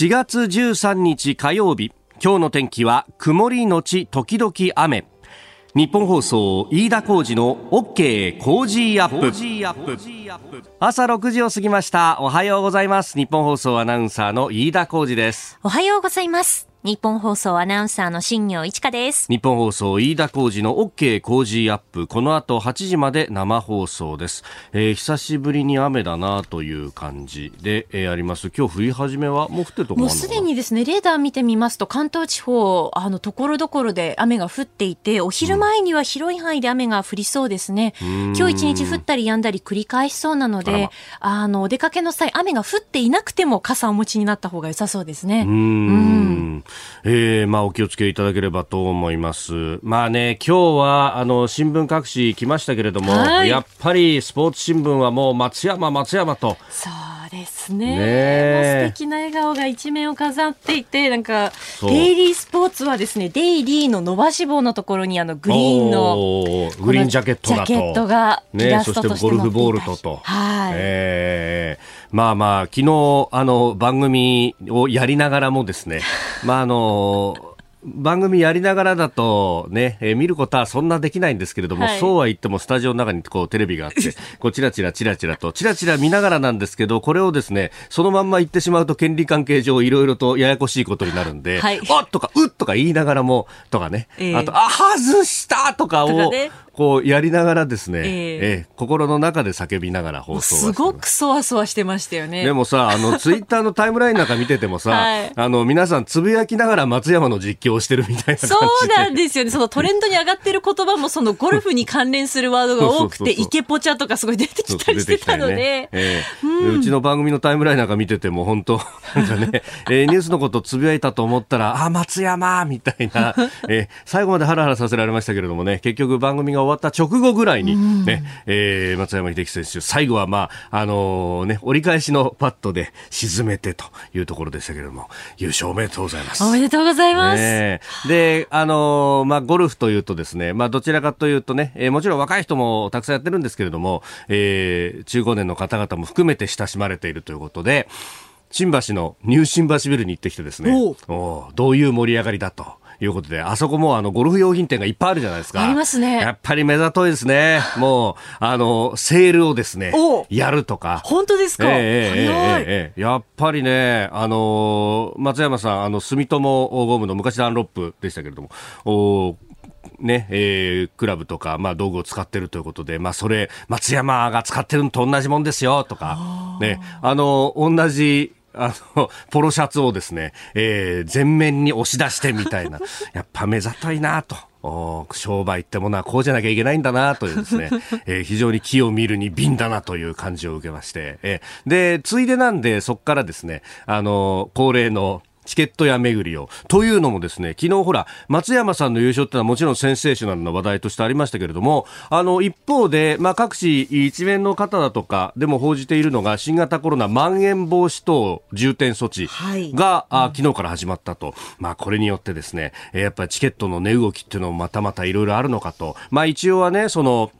4月13日火曜日今日の天気は曇りのち時々雨。日本放送飯田浩二の OK 工事アップ。朝6時を過ぎました。おはようございます。日本放送アナウンサーの飯田浩二です。おはようございます日本放送アナウンサーの新業一華です。日本放送飯田浩二の OK 工事アップ。この後8時まで生放送です、えー、久しぶりに雨だなという感じで、えー、あります。今日降り始めはもう降ってるとこもうすでにですねレーダー見てみますと関東地方あのところどころで雨が降っていてお昼前には広い範囲で雨が降りそうですね、うん、今日一日降ったり止んだり繰り返しそうなのであのお出かけの際雨が降っていなくても傘をお持ちになった方が良さそうですね。うんえー、まあ、お気をつけいただければと思います。まあね、今日は、あの、新聞各紙来ましたけれども、やっぱりスポーツ新聞はもう松山、松山と。そうですね。ね素敵な笑顔が一面を飾っていて、なんか、デイリースポーツはですね、デイリーの伸ばし棒のところにあの、グリーンの、グリーンジャケットだと。ジャケットがね、そしてゴルフボールとと。はい。えーまあまあ、昨日、あの、番組をやりながらもですね、まああの、番組やりながらだとね、えー、見ることはそんなできないんですけれども、はい、そうは言ってもスタジオの中にこうテレビがあって、こうチラチラチラチラと、チラチラ見ながらなんですけど、これをですね、そのまんま言ってしまうと権利関係上いろいろとややこしいことになるんで、はい、おっとか、うっとか言いながらも、とかね、えー、あと、あ、外したとかを、ね、こうやりながらですね、えー、えー、心の中で叫びながら放送す。ごくそわそわしてましたよね。でもさ、あの、ツイッターのタイムラインなんか見ててもさ、はい、あの、皆さんつぶやきながら松山の実況をしてるみたいなそうなんですよね。そのトレンドに上がってる言葉もそのゴルフに関連するワードが多くて、イケポチャとかすごい出てきたりしてたので。ねえーうん、うちの番組のタイムラインなんか見てても本当、なんかね、えー、ニュースのことつぶやいたと思ったら、あ、松山みたいな、えー、最後までハラハラさせられましたけれどもね、結局番組が終わった直後ぐらいらいにね、えー、松山英樹選手、最後はまあ、あのー、ね、折り返しのパットで沈めてというところでしたけれども、優勝おめでとうございます。おめでとうございます。ね、で、あのー、まあ、ゴルフというとですね、まあ、どちらかというとね、えー、もちろん若い人もたくさんやってるんですけれども、えー、中高年の方々も含めて親しまれているということで、新橋のニュー新橋ビルに行ってきてですね、おどういう盛り上がりだと。いうことで、あそこもあのゴルフ用品店がいっぱいあるじゃないですか。ありますね。やっぱり目ざといですね。もう、あの、セールをですね、やるとか。本当ですか、えー、えー、えー、やっぱりね、あの、松山さん、あの、住友ゴムの昔ダンロップでしたけれども、おね、えー、クラブとか、まあ、道具を使ってるということで、まあ、それ、松山が使ってるのと同じもんですよ、とか、ね、あの、同じ、あの、ポロシャツをですね、えー、前面に押し出してみたいな、やっぱ目ざといなと。お商売ってものはこうじゃなきゃいけないんだなというですね、えー、非常に木を見るに瓶だなという感じを受けまして、えー、で、ついでなんでそこからですね、あの、恒例のチケット屋巡りを。というのもですね、昨日ほら、松山さんの優勝ってのはもちろんセンセーショナルな話題としてありましたけれども、あの、一方で、まあ、各紙一面の方だとかでも報じているのが、新型コロナまん延防止等重点措置が、はい、あ昨日から始まったと。まあ、これによってですね、やっぱりチケットの値動きっていうのもまたまたいろいろあるのかと。まあ、一応はね、その、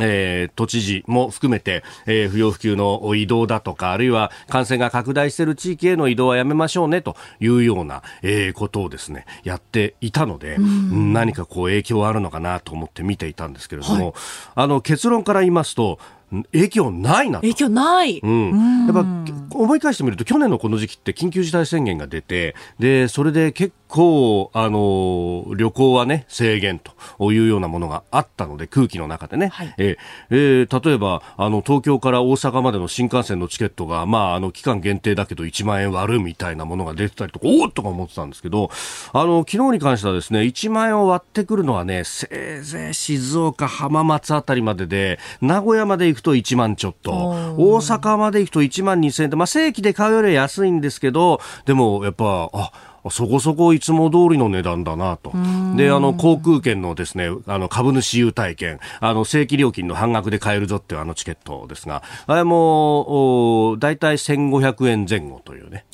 えー、都知事も含めて、えー、不要不急の移動だとか、あるいは感染が拡大している地域への移動はやめましょうねというような、えー、ことをですね、やっていたので、何かこう影響あるのかなと思って見ていたんですけれども、はい、あの結論から言いますと、影響ないな影響ない、うん、やっぱ思い返してみると去年のこの時期って緊急事態宣言が出てでそれで結構あの旅行はね制限というようなものがあったので空気の中でね、はい、ええ。ー、例えばあの東京から大阪までの新幹線のチケットが、まあ、あの期間限定だけど1万円割るみたいなものが出てたりとかおおっとか思ってたんですけどあの昨日に関してはですね1万円を割ってくるのはねせいぜい静岡浜松あたりまでで名古屋まで行くと1万ちょっと、大阪まで行くと1万2000円で、まあ、正規で買うよりは安いんですけど、でもやっぱ、あそこそこいつも通りの値段だなと。で、あの、航空券のですね、あの、株主優待券、あの、正規料金の半額で買えるぞっていうあのチケットですが、あれも、お大体1500円前後というね。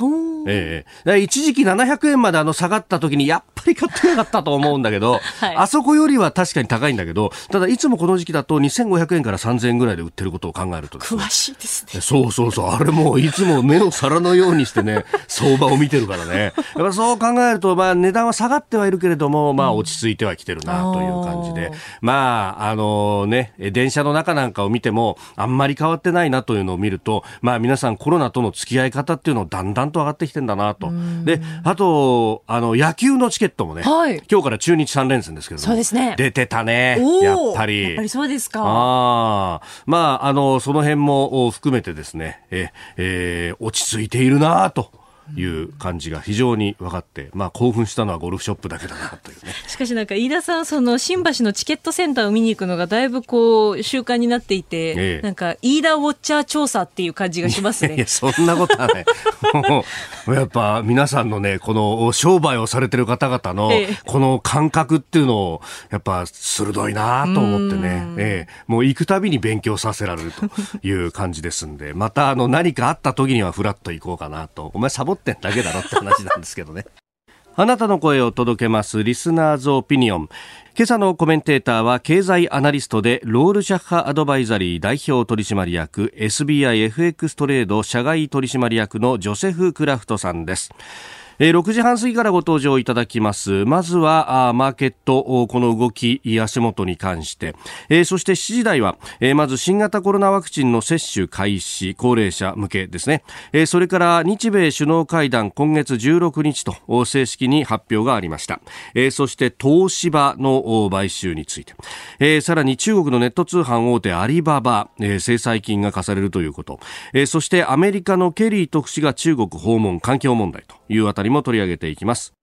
ええー、一時期700円まであの下がった時に、やっぱり買ってなかったと思うんだけど、はい、あそこよりは確かに高いんだけど、ただいつもこの時期だと2500円から3000円ぐらいで売ってることを考えると、ね、詳しいですね。そうそうそう。あれもいつも目の皿のようにしてね、相場を見てるからね。やっぱそう考えると、まあ値段は下がってはいるけれども、まあ落ち着いてはきてるなという感じで、うん、まあ、あのね、電車の中なんかを見ても、あんまり変わってないなというのを見ると、まあ皆さんコロナとの付き合い方っていうのをだんだんと上がってきてんだなと。で、あと、あの、野球のチケットもね、はい、今日から中日3連戦ですけどそうですね。出てたね。やっぱり。やっぱりそうですか。ああ。まあ、あの、その辺も含めてですね、え、えー、落ち着いているなと。いう感じが非常に分かって、まあ、興奮したのはゴルフショップだけだなというね。しかしなんか飯田さんその新橋のチケットセンターを見に行くのがだいぶこう習慣になっていて、ええ、なんか飯田ウォッチャー調査っていう感じがしますね。いやそんなことはねやっぱ皆さんのねこの商売をされてる方々のこの感覚っていうのをやっぱ鋭いなと思ってね、ええ、もう行くたびに勉強させられるという感じですんで。またあの何かあった時にはフラッと行こうかなと。お前サボってんだけだろって話なんですけどね。あなたの声を届けますリスナーズオピニオン。今朝のコメンテーターは経済アナリストでロールシャッハアドバイザリー代表取締役 SBIFX トレード社外取締役のジョセフ・クラフトさんです。えー、6時半過ぎからご登場いただきます。まずは、あマーケット、この動き、足元に関して、えー、そして7時台は、えー、まず新型コロナワクチンの接種開始、高齢者向けですね。えー、それから日米首脳会談、今月16日と正式に発表がありました。え、そして東芝の買収について、え、さらに中国のネット通販大手アリババ、え、制裁金が課されるということ、え、そしてアメリカのケリー特使が中国訪問、環境問題というあたりも取り上げていきます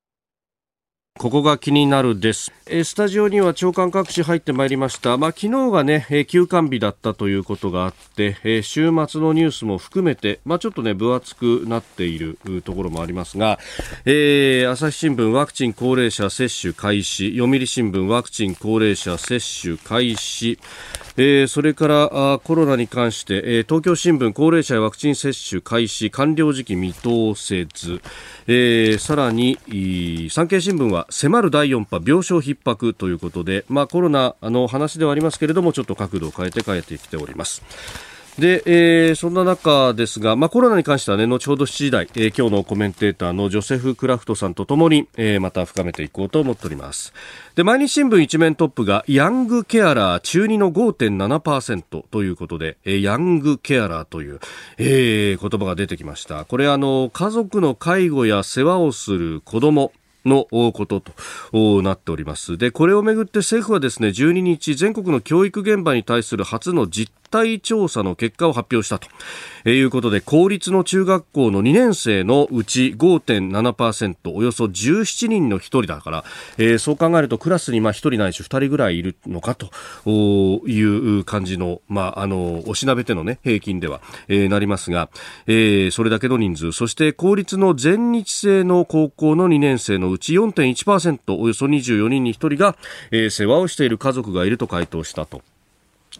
ここが気になるです。えスタジオには長官各紙入ってまいりました。まあ、昨日がね、え休館日だったということがあって、え週末のニュースも含めて、まあ、ちょっとね、分厚くなっているところもありますが、えー、朝日新聞ワクチン高齢者接種開始、読売新聞ワクチン高齢者接種開始、えー、それからコロナに関して、えー、東京新聞高齢者へワクチン接種開始完了時期見通せず、えー、さらに産経新聞は迫る第4波病床逼迫ということで、まあ、コロナの話ではありますけれどもちょっと角度を変えて変えてきております。で、えー、そんな中ですが、まあ、コロナに関してはね、後ほど7時台、えー、今日のコメンテーターのジョセフ・クラフトさんとともに、えー、また深めていこうと思っております。で、毎日新聞一面トップが、ヤングケアラー中2の5.7%ということで、えー、ヤングケアラーという、えー、言葉が出てきました。これあの、家族の介護や世話をする子供、のこととなっております。で、これをめぐって政府はですね、12日全国の教育現場に対する初の実態調査の結果を発表したということで公立の中学校の2年生のうち5.7%およそ17人の1人だから、えー、そう考えるとクラスにまあ1人ないし2人ぐらいいるのかという感じの,、まあ、あのおしなべての、ね、平均では、えー、なりますが、えー、それだけの人数そして公立の全日制の高校の2年生のうち4.1%およそ24人に1人が、えー、世話をしている家族がいると回答したと。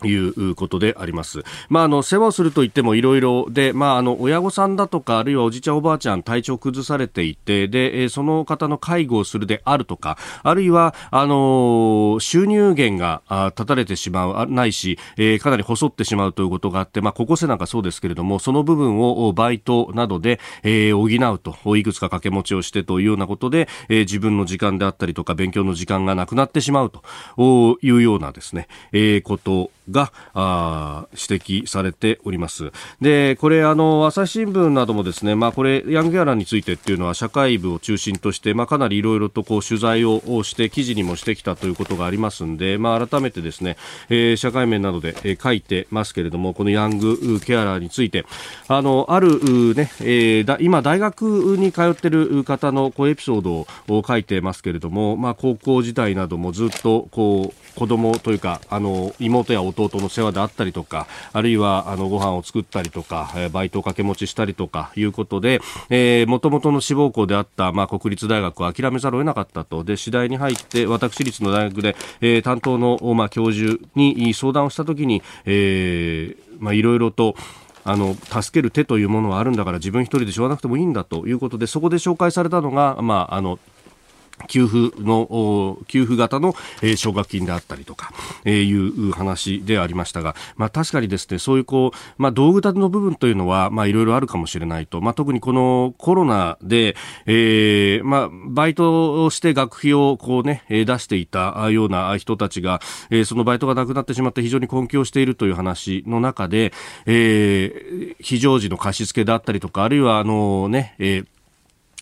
いうことであります。まあ、あの、世話をすると言ってもいろいろで、まあ、あの、親御さんだとか、あるいはおじちゃんおばあちゃん体調崩されていて、で、その方の介護をするであるとか、あるいは、あの、収入源が断たれてしまう、ないし、え、かなり細ってしまうということがあって、まあ、高校生なんかそうですけれども、その部分をバイトなどで、え、補うと、いくつか掛け持ちをしてというようなことで、え、自分の時間であったりとか、勉強の時間がなくなってしまうというようなですね、えー、ことがあ指摘されております。で、これ、あの、朝日新聞などもですね、まあ、これ、ヤングギャラーについてっていうのは、社会部を中心として、まあ、かなりいろいろとこう取材をして、記事にもしてきたということがありますんで、まあ、改めてですね、えー、社会面などで、えー、書いてますけれども、このヤングケアラーについて、あの、あるね、えー、だ今、大学に通ってる方のこうエピソードを書いてますけれども、まあ、高校時代などもずっと、こう、子供というか、あの、妹や弟の世話であったりとか、あるいは、あの、ご飯を作ったりとか、バイトを掛け持ちしたりとかいうことで、えー、元々の志望校であった、まあ、国立大学を諦めざるを得なかったと。で、次第に入って、私立の大学で、えー、担当の、まあ、教授に相談をしたときに、え、まあ、いろいろと、あの助ける手というものはあるんだから自分一人でしょうがなくてもいいんだということでそこで紹介されたのが、まあ、あの給付の、給付型の、奨学金であったりとか、え、いう話でありましたが、まあ確かにですね、そういうこう、まあ道具立ての部分というのは、まあいろいろあるかもしれないと、まあ特にこのコロナで、えー、まあバイトをして学費をこうね、出していたような人たちが、え、そのバイトがなくなってしまって非常に困窮しているという話の中で、えー、非常時の貸し付けであったりとか、あるいはあのね、えー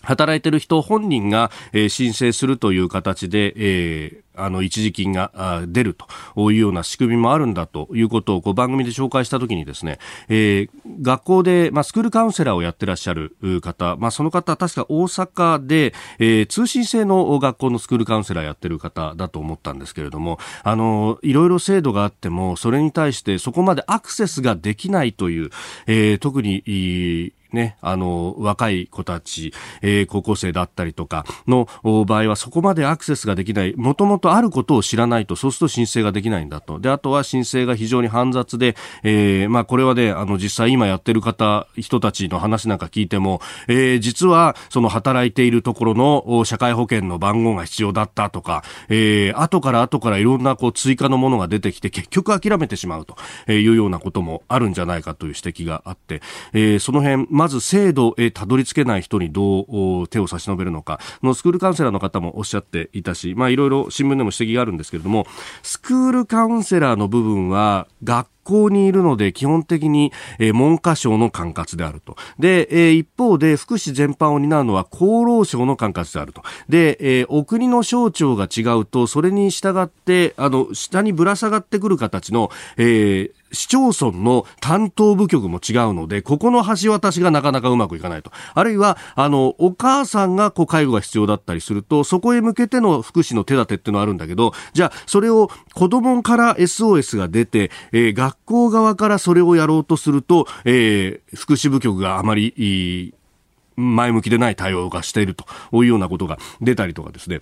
働いてる人本人が、えー、申請するという形で、えー、あの、一時金が出るというような仕組みもあるんだということをこう番組で紹介したときにですね、えー、学校で、まあ、スクールカウンセラーをやってらっしゃる方、まあ、その方、確か大阪で、えー、通信制の学校のスクールカウンセラーやってる方だと思ったんですけれども、あの、いろいろ制度があっても、それに対してそこまでアクセスができないという、えー、特にいい、ね、あの、若い子たち、えー、高校生だったりとかの場合はそこまでアクセスができない、もともととあることを知らないと、そうすると申請ができないんだと。で、あとは申請が非常に煩雑で、えー、まあこれはね、あの、実際今やってる方、人たちの話なんか聞いても、えー、実はその働いているところの社会保険の番号が必要だったとか、えー、後から後からいろんなこう追加のものが出てきて結局諦めてしまうというようなこともあるんじゃないかという指摘があって、えー、その辺、まず制度へたどり着けない人にどう手を差し伸べるのか、のスクールカウンセラーの方もおっしゃっていたし、まあいろいろ新聞でも指摘があるんですけれども、スクールカウンセラーの部分は学校にいるので基本的に、えー、文科省の管轄であると。で、えー、一方で福祉全般を担うのは厚労省の管轄であると。で、えー、お国の省庁が違うと、それに従って、あの、下にぶら下がってくる形の、えー、市町村の担当部局も違うので、ここの橋渡しがなかなかうまくいかないと。あるいは、あの、お母さんがこう介護が必要だったりすると、そこへ向けての福祉の手立てっていうのはあるんだけど、じゃあ、それを子供から SOS が出て、えー、学校側からそれをやろうとすると、えー、福祉部局があまり、前向きでない対応がしているというようなことが出たりとかですね。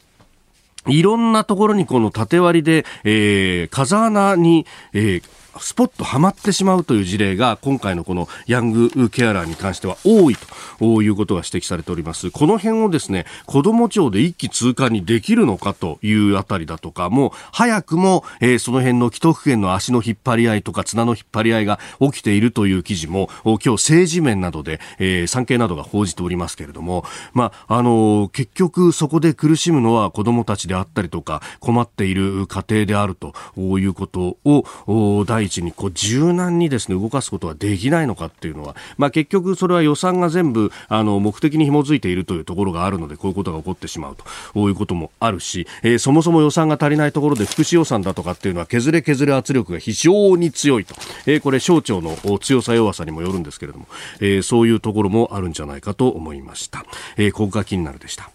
いろんなところにこの縦割りで、えー、風穴に、えー、スポッとはまってしまうという事例が今回のこのヤングケアラーに関しては多いということが指摘されております。この辺をですね、子ども庁で一気通過にできるのかというあたりだとか、もう早くも、えー、その辺の既得権の足の引っ張り合いとか綱の引っ張り合いが起きているという記事も今日政治面などで、えー、産経などが報じておりますけれども、まあ、あのー、結局そこで苦しむのは子どもたちであったりとか困っている家庭であるということを第一にこう柔軟にですね動かすことはできないのかっていうのは、まあ、結局それは予算が全部あの目的に紐づいているというところがあるのでこういうことが起こってしまうということもあるし、えー、そもそも予算が足りないところで福祉予算だとかっていうのは削れ削れ圧力が非常に強いと、えー、これ省庁の強さ弱さにもよるんですけれども、えー、そういうところもあるんじゃないかと思いました。えー、ここが気になるでした。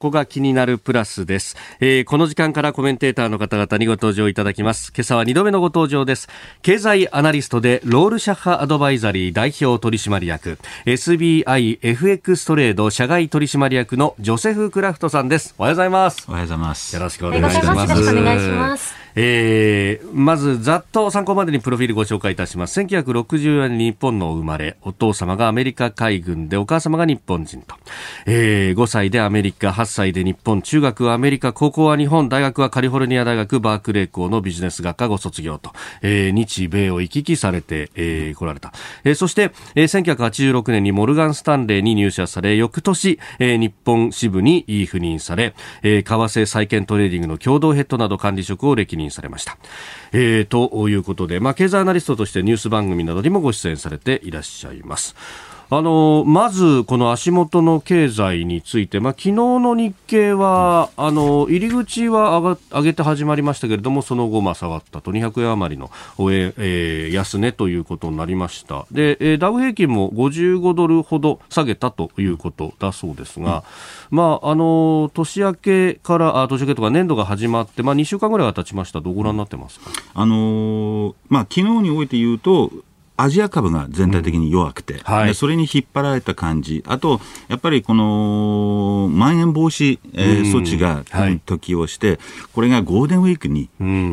ここが気になるプラスです、えー、この時間からコメンテーターの方々にご登場いただきます。今朝は2度目のご登場です。経済アナリストでロールシャッハアドバイザリー代表取締役。SBIFX トレード社外取締役のジョセフ・クラフトさんです。おはようございます。おはようございます。よろしくお願いします。よろしくお願いしますえー、まずざっと参考までにプロフィールご紹介いたします。1964年に日本の生まれお父様がアメリカ海軍でお母様が日本人と、えー、5歳でアメリカ8歳で日本中学はアメリカ高校は日本大学はカリフォルニア大学バークレー校のビジネス学科ご卒業と、えー、日米を行き来されて、えー、来られた、えー、そして、えー、1986年にモルガン・スタンレーに入社され翌年、えー、日本支部に赴任され、えー、為替債券トレーディングの共同ヘッドなど管理職を歴任。されました。えー、ということで、まあ、経済アナリストとしてニュース番組などにもご出演されていらっしゃいます。あのまず、この足元の経済について、まあ昨日の日経は、あの入り口は上が上げて始まりましたけれども、その後、まあ下がったと、200円余りの、えー、安値ということになりました。で、えー、ダウ平均も55ドルほど下げたということだそうですが、うん、まあ、あの年明けから、あ年明けとか年度が始まって、まあ2週間ぐらいが経ちました。どうご覧になってますか、あのー、まあ昨日において言うと、アジア株が全体的に弱くて、うんはい、それに引っ張られた感じ、あと、やっぱりこのまん延防止、えー、措置が時をして、はい、これがゴールデンウィークに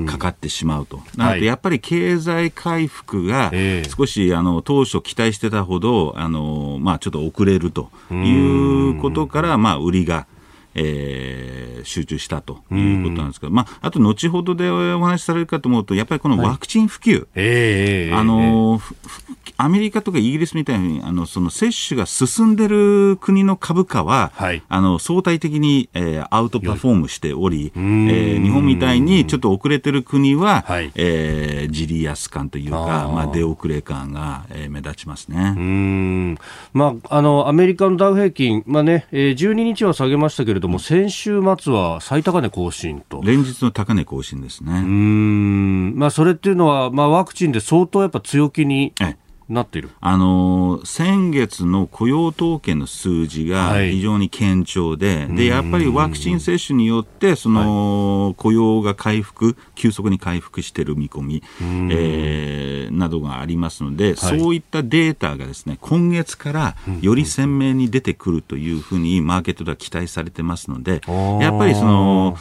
かかってしまうと、なのでやっぱり経済回復が少し、あの当初期待してたほど、あのまあ、ちょっと遅れるということから、まあ、売りが。えー、集中したということなんですけど、まあ、あと後ほどでお話しされるかと思うと、やっぱりこのワクチン普及、はいえー、あのアメリカとかイギリスみたいにあのその接種が進んでる国の株価は、はい、あの相対的に、えー、アウトパフォームしており、えー、日本みたいにちょっと遅れてる国は、はい、えー、自利安感というか、まあ、出遅れ感が、えー、目立ちますね。うん。まあ、あのアメリカのダウ平均、まあねえー、12日は下げましたけれども、先週末は最高値更新と。連日の高値更新ですね。うんまあ、それっていうのは、まあ、ワクチンで相当やっぱ強気に。ええなっている。あの先月の雇用統計の数字が非常に堅調で、はい、でやっぱりワクチン接種によって、その雇用が回復、急速に回復している見込み、えー、などがありますので、はい、そういったデータがですね今月からより鮮明に出てくるというふうに、マーケットでは期待されてますので、やっぱりその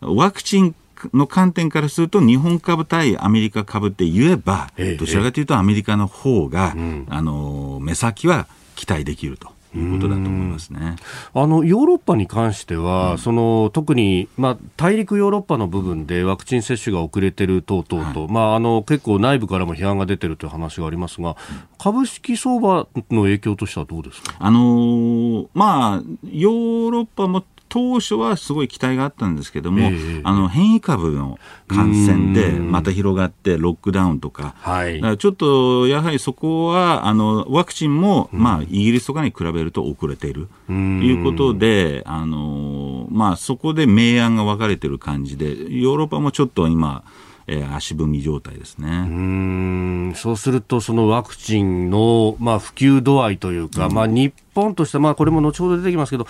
ワクチンの観点からすると、日本株対アメリカ株って言えば、ええ、どちらかというとアメリカの方が、ええ、あの目先は期待できると。いうことだと思いますね。あのヨーロッパに関しては、うん、その特に、まあ、大陸ヨーロッパの部分でワクチン接種が遅れてる等々と、はい、まあ、あの結構内部からも批判が出てるという話がありますが、株式相場の影響としてはどうですか、あのー、まあ、ヨーロッパも当初はすごい期待があったんですけども、えー、あの変異株の感染でまた広がってロックダウンとか、はい、かちょっとやはりそこはあのワクチンも、まあ、イギリスとかに比べると遅れているということで、あのまあ、そこで明暗が分かれている感じで、ヨーロッパもちょっと今、えー、足踏み状態ですね。うん。そうすると、そのワクチンの、まあ、普及度合いというか、うん、まあ、日本として、まあ、これも後ほど出てきますけど、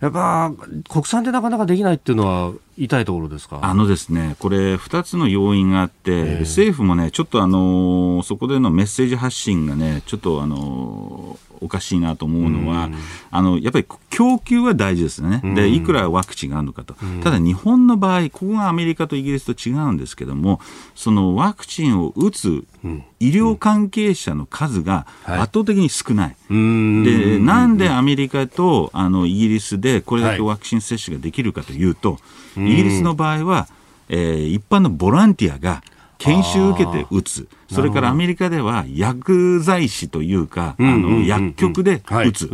やっぱ国産でなかなかできないっていうのは、痛いところですか？あのですね、これ、2つの要因があって、えー、政府もね、ちょっとあのそこでのメッセージ発信がね、ちょっとあのおかしいなと思うのは、あのやっぱり供給は大事ですね、でいくらワクチンがあるのかと、ただ日本の場合、ここがアメリカとイギリスと違うんですけども、そのワクチンを打つ医療関係者の数が圧倒的に少ない、でなんでアメリカとあのイギリスでこれだけワクチン接種ができるかというと、イギリスの場合は、えー、一般のボランティアが研修受けて打つ。それからアメリカでは薬剤師というか、あの薬局で打つ、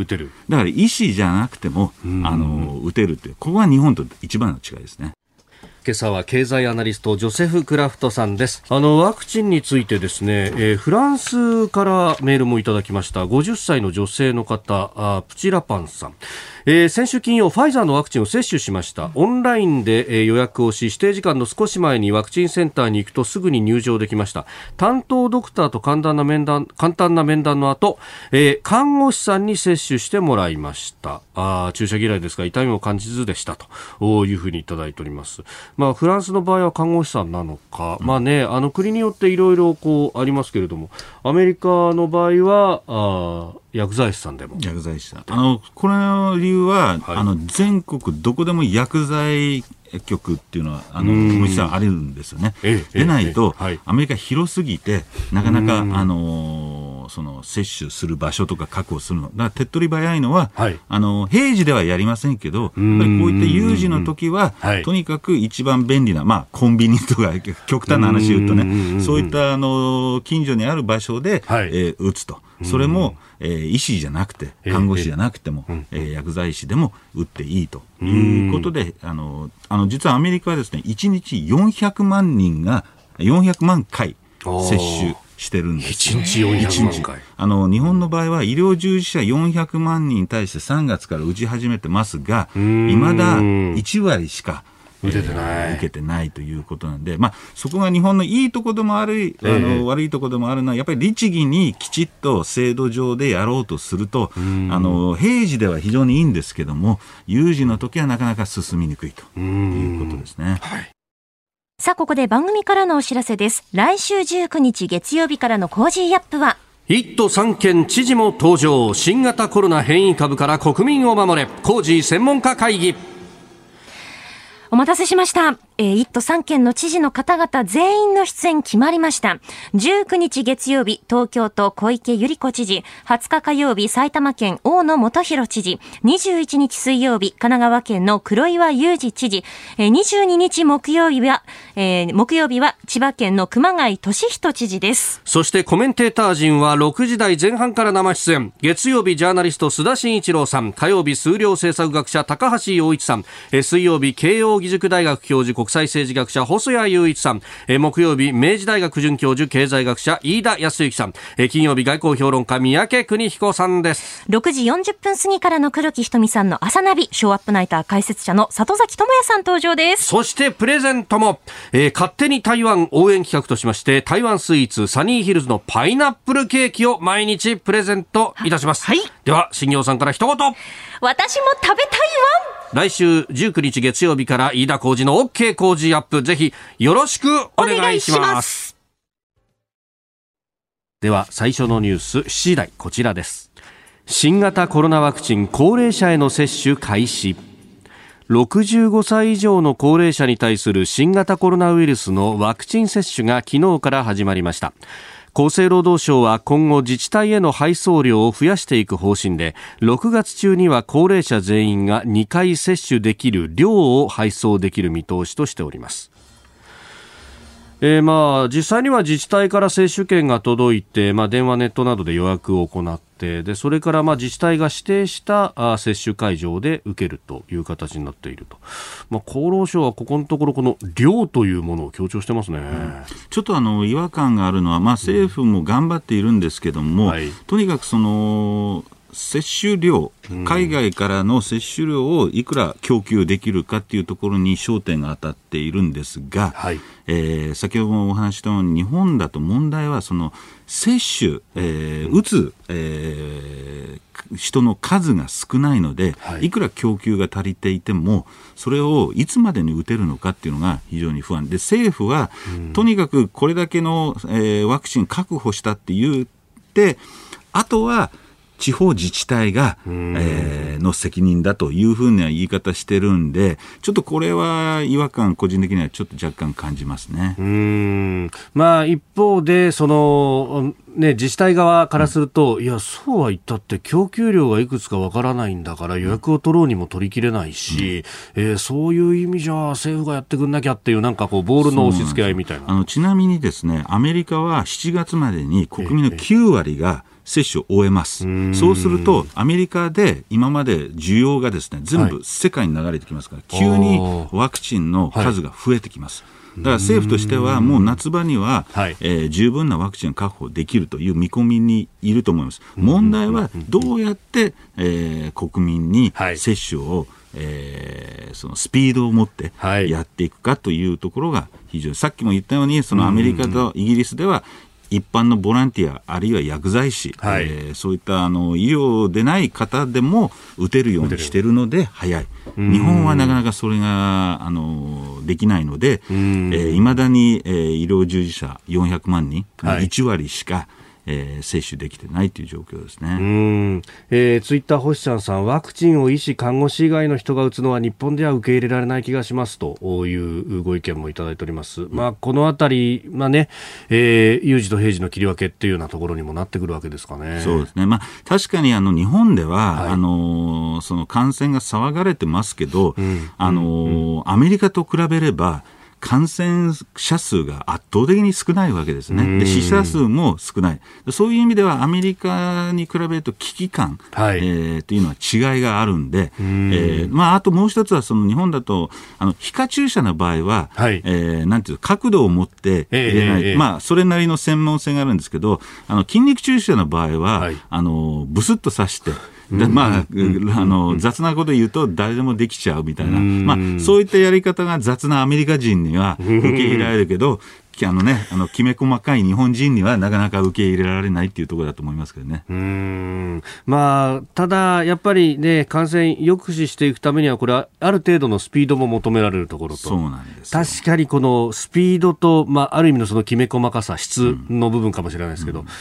だから医師じゃなくても、あの打てるってここが日本と一番の違いですね。今朝は経済アナリストジョセフ・クラフトさんです。あのワクチンについてですね、えー、フランスからメールもいただきました。50歳の女性の方あプチラパンさん。えー、先週金曜、ファイザーのワクチンを接種しました。オンラインで、えー、予約をし、指定時間の少し前にワクチンセンターに行くとすぐに入場できました。担当ドクターと簡単な面談、簡単な面談の後、えー、看護師さんに接種してもらいました。あ注射嫌いですが、痛みも感じずでしたというふうにいただいております。まあ、フランスの場合は看護師さんなのか、まあね、あの国によっていろいろこうありますけれども、アメリカの場合は、あ薬剤師さんでも。薬剤師さん。あのこれの理由は、はい、あの全国どこでも薬剤局っていうのはあの実はあるんですよね。でないと、はい、アメリカ広すぎてなかなかあのその接種する場所とか確保するのだから手っ取り早いのは、はい、あの平時ではやりませんけどやっぱりこういった有事の時は、とにかく一番便利な、まあ、コンビニとか極端な話言うとねそういったあの近所にある場所で、はい、えー、打つと。それも、えー、医師じゃなくて看護師じゃなくても、えー、薬剤師でも打っていいということであのあの実はアメリカはですね1日400万人が400万回接種してるんです、1日400万回。あの日本の場合は医療従事者400万人に対して3月から打ち始めてますがいまだ1割しか受けてない、受けてないということなんで、まあ、そこが日本のいいところでもある、あの悪いところでもあるのは、やっぱり律儀にきちっと制度上でやろうとすると、あの平時では非常にいいんですけども、有事の時はなかなか進みにくいということですね。はいさあ、ここで番組からのお知らせです。来週19日月曜日からのコージーアップは、1都3県知事も登場。新型コロナ変異株から国民を守れ。コージー専門家会議。お待たせしました。えー、1都3県の知事の方々全員の出演決まりました。19日月曜日、東京都小池百合子知事、20日火曜日、埼玉県大野元弘知事、21日水曜日、神奈川県の黒岩祐二知事、えー、22日木曜日は、えー、木曜日は千葉県の熊谷俊人知事です。そしてコメンテーター陣は6時台前半から生出演。月曜日ジャーナリスト須田慎一郎さん、火曜日数量政策学者高橋洋一さん、えー、水曜日慶応義塾大学教授国際政治学者細谷雄一さん、えー、木曜日明治大学准教授経済学者飯田康之さん、えー、金曜日外交評論家三宅邦彦さんです。6時40分過ぎからの黒木ひとみさんの朝ナビショーアップナイター解説者の里崎智也さん登場です。そしてプレゼントも、えー、勝手に台湾応援企画としまして台湾スイーツサニーヒルズのパイナップルケーキを毎日プレゼントいたします、はい、では新業さんから一言。私も食べたいわ来週19日月曜日から飯田浩二の OK 工事アップ、ぜひよろしくお願いします。では最初のニュース7時台こちらです。新型コロナワクチン高齢者への接種開始。65歳以上の高齢者に対する新型コロナウイルスのワクチン接種が昨日から始まりました。厚生労働省は今後自治体への配送量を増やしていく方針で6月中には高齢者全員が2回接種できる量を配送できる見通しとしております。えー、まあ実際には自治体から接種券が届いて、まあ、電話、ネットなどで予約を行ってでそれからまあ自治体が指定したあ接種会場で受けるという形になっていると、まあ、厚労省はここのところこの量というものを強調してますね、うん、ちょっとあの違和感があるのは、まあ、政府も頑張っているんですけども、うん。はい、とにかくその接種量、海外からの接種量をいくら供給できるかっていうところに焦点が当たっているんですが、はい、えー、先ほどもお話したように、日本だと問題は、その接種、えー、打つ、えー、人の数が少ないので、はい、いくら供給が足りていても、それをいつまでに打てるのかっていうのが非常に不安。で、政府は、とにかくこれだけの、えー、ワクチン確保したって言って、あとは、地方自治体が、えー、の責任だというふうな言い方してるんで、ちょっとこれは違和感、個人的にはちょっと若干感じますね。うん。まあ、一方で、その、ね、自治体側からすると、うん、いや、そうは言ったって、供給量がいくつかわからないんだから、予約を取ろうにも取りきれないし、うん、えー、そういう意味じゃ、政府がやってくんなきゃっていう、なんかこう、ボールの押し付け合いみたいな。あのちなみにですね、アメリカは7月までに国民の9割が、接種を終えます。そうすると、アメリカで今まで需要がですね、全部世界に流れてきますから、はい、急にワクチンの数が増えてきます。だから政府としては、もう夏場には、はい、えー、十分なワクチンを確保できるという見込みにいると思います。問題は、どうやって、えー、国民に接種を、はいえー、そのスピードを持ってやっていくかというところが非常に、さっきも言ったように、そのアメリカとイギリスでは、一般のボランティア、あるいは薬剤師、はい、えー、そういったあの医療でない方でも打てるようにしてるので早い。日本はなかなかそれがあのできないので、いま、えー、だに、えー、医療従事者400万人、はい、1割しか、えー、接種できてないという状況ですね。うん、えー、ツイッター星ちゃんさん、ワクチンを医師、看護師以外の人が打つのは日本では受け入れられない気がしますというご意見もいただいております。うん、まあ、このあたり、まあね、えー、有事と平時の切り分けっていうようなところにもなってくるわけですかね。そうですね。まあ、確かにあの日本では、はい、あのその感染が騒がれてますけど、うん、あの、うん、アメリカと比べれば、感染者数が圧倒的に少ないわけですね。で死者数も少ない。そういう意味ではアメリカに比べると危機感、はい、えー、というのは違いがあるんで、えー、まあ、あともう一つはその日本だと、あの、皮下注射の場合は、はい、えー、なんていう角度を持って入れない、えーえー、まあ、それなりの専門性があるんですけど、あの、筋肉注射の場合は、はい、あの、ブスッと刺して、でまあ、あの雑なこと言うと誰でもできちゃうみたいな、まあ、そういったやり方が雑なアメリカ人には受け入れられるけど、あのね、あのきめ細かい日本人にはなかなか受け入れられないっていうところだと思いますけどね。うん。まあ、ただ、やっぱりね、感染抑止していくためには、これはある程度のスピードも求められるところと、そうなんです確かにこのスピードと、まあ、ある意味のそのきめ細かさ、質の部分かもしれないですけど、うんうん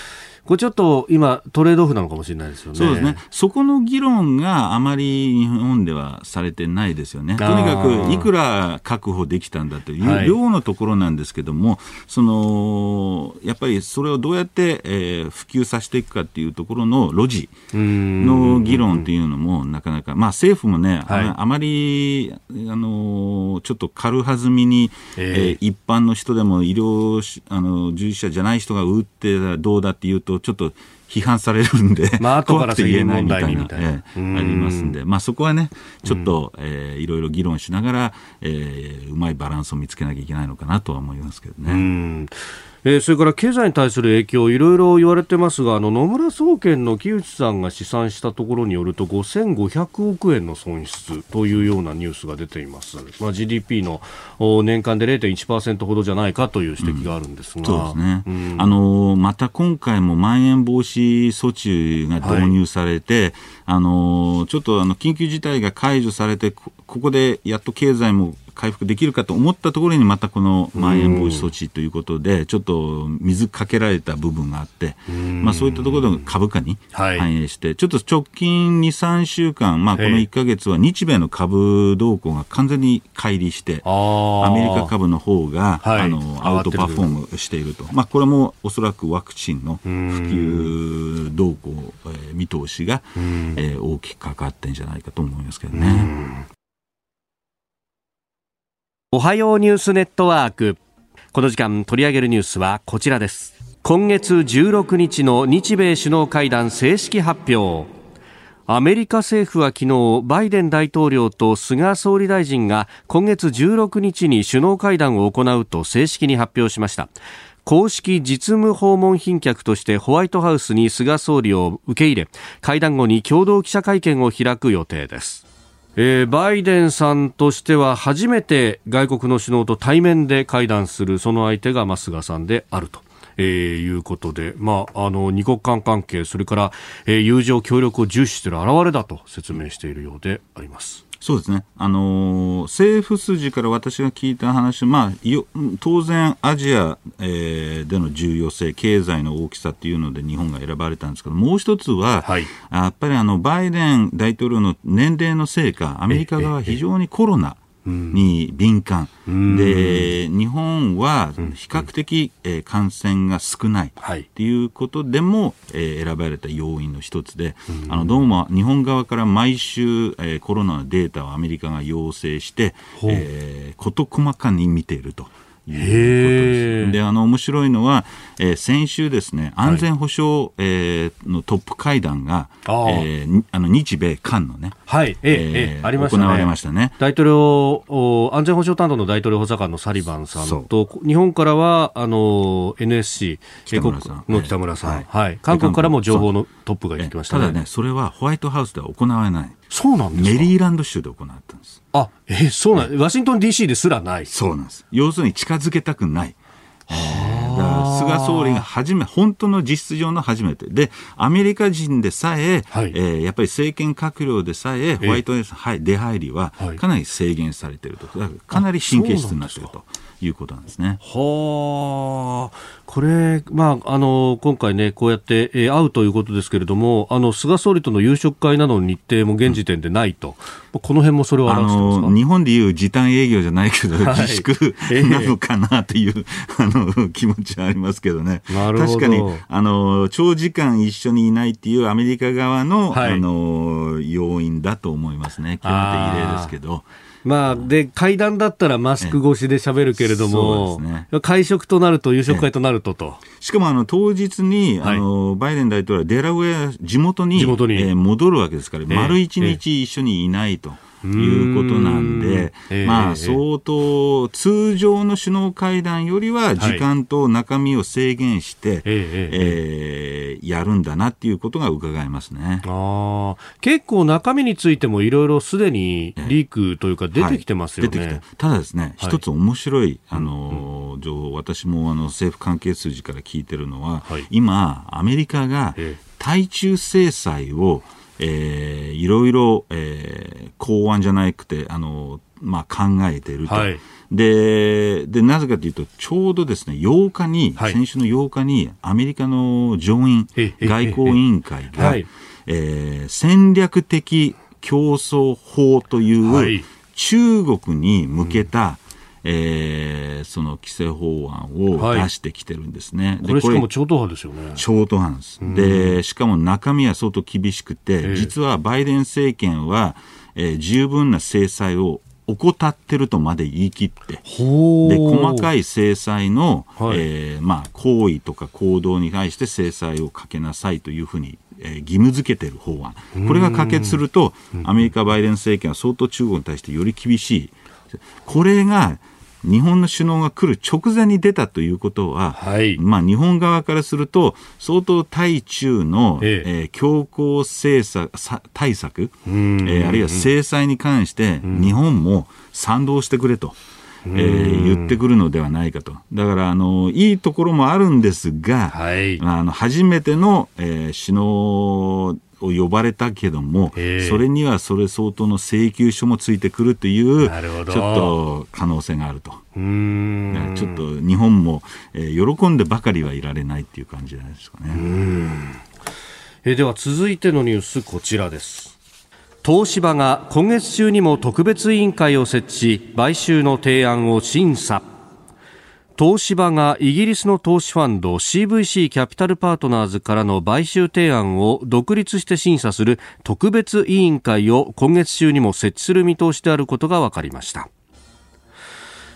これちょっと今、トレードオフなのかもしれないですよね。そうですね。そこの議論があまり日本ではされてないですよね。とにかく、いくら確保できたんだという、量のところなんですけども、その、やっぱりそれをどうやって、えー、普及させていくかっていうところのロジの議論っていうのも、なかなか、まあ政府もね、はい、あまり、あの、ちょっと軽はずみに、えー、一般の人でも医療あの従事者じゃない人が打ってどうだっていうと、ちょっと批判されるんで、まあ後から言えないみたいな、えー、ありますんで、まあ、そこはね、ちょっと、えー、いろいろ議論しながら、えー、うまいバランスを見つけなきゃいけないのかなとは思いますけどね。えー、それから経済に対する影響、いろいろ言われてますが、あの野村総研の木内さんが試算したところによると、5500億円の損失というようなニュースが出ています、まあ、GDP の年間で0.1%ほどじゃないかという指摘があるんですが、うん、そうですね、うん、あのまた今回もまん延防止措置が導入されて、はい、あのちょっとあの緊急事態が解除されて、ここでやっと経済も回復できるかと思ったところにまたこのまん延防止措置ということで、ちょっと水かけられた部分があって、まあ、そういったところの株価に反映して、ちょっと直近2、3週間、まあ、この1か月は日米の株動向が完全に乖離して、アメリカ株の方が、あのアウトパフォームしていると、まあ、これもおそらくワクチンの普及動向、えー、見通しが、えー、大きくかかってんじゃないかと思いますけどね。おはようニュースネットワーク。この時間取り上げるニュースはこちらです。今月16日の日米首脳会談正式発表。アメリカ政府は昨日バイデン大統領と菅総理大臣が今月16日に首脳会談を行うと正式に発表しました。公式実務訪問賓客としてホワイトハウスに菅総理を受け入れ会談後に共同記者会見を開く予定です。えー、バイデンさんとしては初めて外国の首脳と対面で会談するその相手が菅さんであると。えー、いうことで、まあ、あの二国間関係、それから、えー、友情協力を重視している表れだと説明しているようであります。そうですね、あのー、政府筋から私が聞いた話、まあ、よ当然、アジア、えー、での重要性、経済の大きさっていうので日本が選ばれたんですけど、もう一つは、はい、やっぱりあのバイデン大統領の年齢のせいか、アメリカ側は非常にコロナ、に敏感、うん、で日本は比較的、えー、感染が少ない。っていうことでも、えー、選ばれた要因の一つで、あのどうも日本側から毎週、えー、コロナのデータをアメリカが要請して、えー、事細かに見ていると。いうことです。で、あの、面白いのは、えー、先週ですね、安全保障、はい、えー、のトップ会談が、あ,、えー、あの日米韓のね、はい、ええー、ありましたね。行われましたね。大統領、安全保障担当の大統領補佐官のサリバンさんと、日本からは、あの、NSC、北村さん。の北村さん、はい、はい、韓国からも情報のトップが行きました、ね、ただね、それはホワイトハウスでは行われない。そうなんですメリーランド州で行われたんです。あ、えー、そうなん、ワシントン DC ですらない。そうなんです。要するに近づけたくない。だから菅総理が初め、本当の実質上の初めて。で、アメリカ人でさえ、はい、えー、やっぱり政権閣僚でさえ、ホワイトハウス、はい、出入りはかなり制限されていると。かなり神経質になっていると。いうことなんですね。はあ、これ、まあ、あの、今回ね、こうやって、えー、会うということですけれども、あの、菅総理との夕食会などの日程も現時点でないと。うん、この辺もそれはあの、日本でいう時短営業じゃないけど、はい、自粛なのかなという、あの、気持ちはありますけどね。なるほど。確かに、あの、長時間一緒にいないっていうアメリカ側の、はい、あの、要因だと思いますね。極めて異例ですけど。まあ、で、会談だったらマスク越しで喋るけれども、ね、会食となると、夕食会となるとと。しかも、あの、当日に、あの、バイデン大統領はデラウェア、地元に、地元に。えー、戻るわけですから、丸一日一緒にいないと。いうことなんで、まあ、相当、通常の首脳会談よりは時間と中身を制限して、はい、えー、やるんだなっていうことが伺えますね。あ結構、中身についてもいろいろすでにリークというか、出てきてますよね、はい、た。だですね、一つ面白い、あの情報、私もあの政府関係筋から聞いてるのは、はい、今、アメリカが対中制裁を、えー、いろいろ、えー、公安じゃなくて、あの、まあ、考えていると。はい。ででなぜかというと、ちょうどですね8日に、はい、先週の8日に、アメリカの上院外交委員会が、はい、えー、戦略的競争法という中国に向けた、うん、えー、その規制法案を出してきてるんですね。はい、これしかも超党派ですよね。超党派です。で、しかも中身は相当厳しくて、実はバイデン政権は、えー、十分な制裁を怠ってるとまで言い切ってで細かい制裁の、はい、えー、まあ、行為とか行動に対して制裁をかけなさいというふうに、えー、義務付けてる法案。これが可決するとアメリカ、バイデン政権は相当中国に対してより厳しい。これが日本の首脳が来る直前に出たということは、はい、まあ、日本側からすると、相当対中の、ええ。えー、強硬政策対策、えー、あるいは制裁に関して、日本も賛同してくれと。えー、言ってくるのではないかと。だから、あの、いいところもあるんですが、はい、あの、初めての、えー、首脳を呼ばれたけども、それにはそれ相当の請求書もついてくるという、ちょっと可能性があると。うんちょっと日本も、えー、喜んでばかりはいられないっていう感じじゃないですかね。えでは続いてのニュースこちらです。東芝が今月中にも特別委員会を設置し買収の提案を審査東芝がイギリスの投資ファンド CVC キャピタルパートナーズからの買収提案を独立して審査する特別委員会を今月中にも設置する見通しであることが分かりました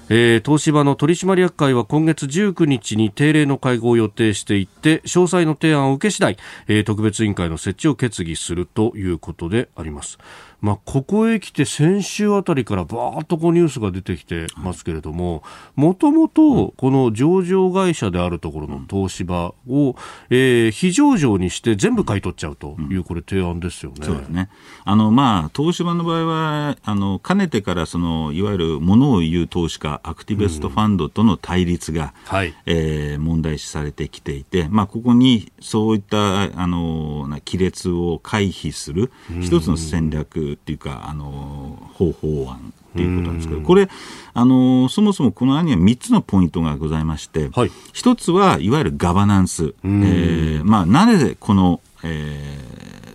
えー、東芝の取締役会は今月19日に定例の会合を予定していて詳細の提案を受け次第、えー、特別委員会の設置を決議するということであります。まあ、ここへ来て先週あたりからばーっとこうニュースが出てきてますけれども、もともとこの上場会社であるところの東芝を、えー、非上場にして全部買い取っちゃうという、これ提案ですよね。そうですね。あの、まあ、東芝の場合は、あの、かねてからその、いわゆるものを言う投資家、アクティベストファンドとの対立が、うんはい、えー、問題視されてきていて、まあ、ここにそういった、あの、亀裂を回避する一つの戦略、っていうか、あの方法案っていうことなんですけど、これ、あのそもそもこの案には3つのポイントがございまして、はい、1つはいわゆるガバナンス、えーまあ、なぜこの、え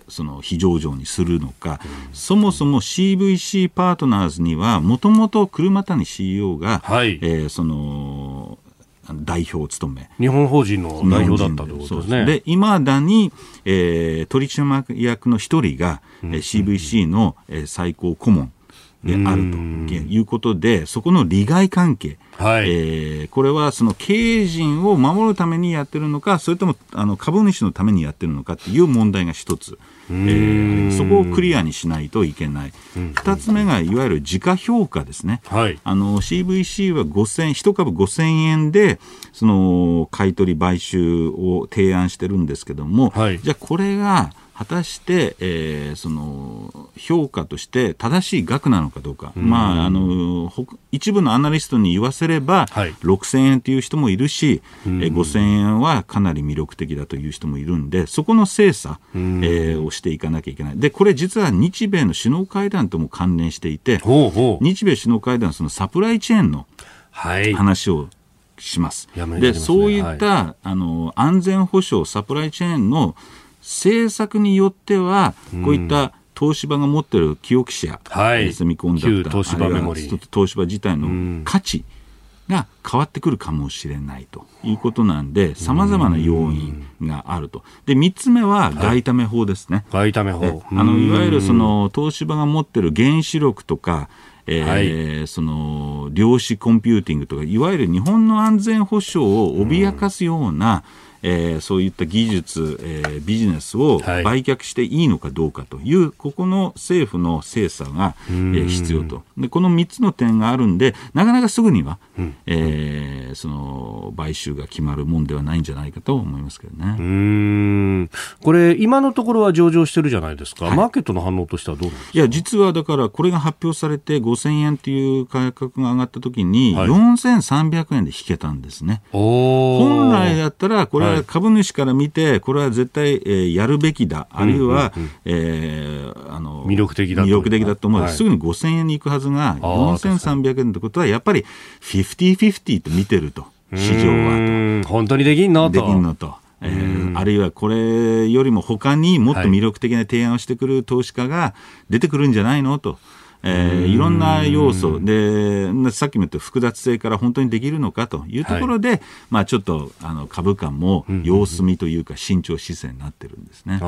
ー、その非上場にするのか、そもそも CVC パートナーズには、もともと車谷 CEO が、はい、えー、その代表を務め。日本法人の代表だったということですね。で今だに、えー、取締役の一人が、うん、CVC の、えー、最高顧問であるということで、そこの利害関係、はい、えー、これはその経営陣を守るためにやってるのか、それともあの株主のためにやってるのかっていう問題が一つ、えー、そこをクリアにしないといけない。二つ目がいわゆる時価評価ですね。はい、あの CVC は5000、一株5000円で、その買い取り買収を提案してるんですけども、はい、じゃあこれが、果たして、えー、その評価として正しい額なのかどうか、まあ、あの一部のアナリストに言わせれば、はい、6000円という人もいるし、えー、5000円はかなり魅力的だという人もいるんで、そこの精査、えー、をしていかなきゃいけない、でこれ、実は日米の首脳会談とも関連していて、ほうほう。日米首脳会談、そのサプライチェーンの話を、します。で、ね、そういった、はい、あの安全保障、サプライチェーンの政策によっては、こういった東芝が持っているキオキシア、はい、セミコンダクター、東芝メモリー。東芝自体の価値が変わってくるかもしれないということなんで、さまざまな要因があると。で、3つ目は外為法ですね。外為法。あの、いわゆるその、東芝が持っている原子力とか、えー、はい、その量子コンピューティングとかいわゆる日本の安全保障を脅かすような、えー、そういった技術、えー、ビジネスを売却していいのかどうかという、はい、ここの政府の精査が、えー、必要と。でこの3つの点があるんでなかなかすぐには、うん、えー、その買収が決まるもんではないんじゃないかと思いますけどね。うん。これ今のところは上場してるじゃないですか、はい、マーケットの反応としてはどういや実はだからこれが発表されて5000円という価格が上がった時に、はい、4300円で引けたんですね。本来だったらこれはから株主から見て、これは絶対、えー、やるべきだ、あるいは、えあの魅力的だ魅力的だと思う、はい、すぐに5000円に行くはずが、4300円ってことは、やっぱり50-50と見てると、市場はと。本当にできんのと。できんのと。えー、あるいはこれよりも他にもっと魅力的な提案をしてくる投資家が出てくるんじゃないのと。えー、いろんな要素。で、さっきも言った複雑性から本当にできるのかというところで、はい、まあ、ちょっとあの株価も様子見というか、慎重姿勢になってるんですね、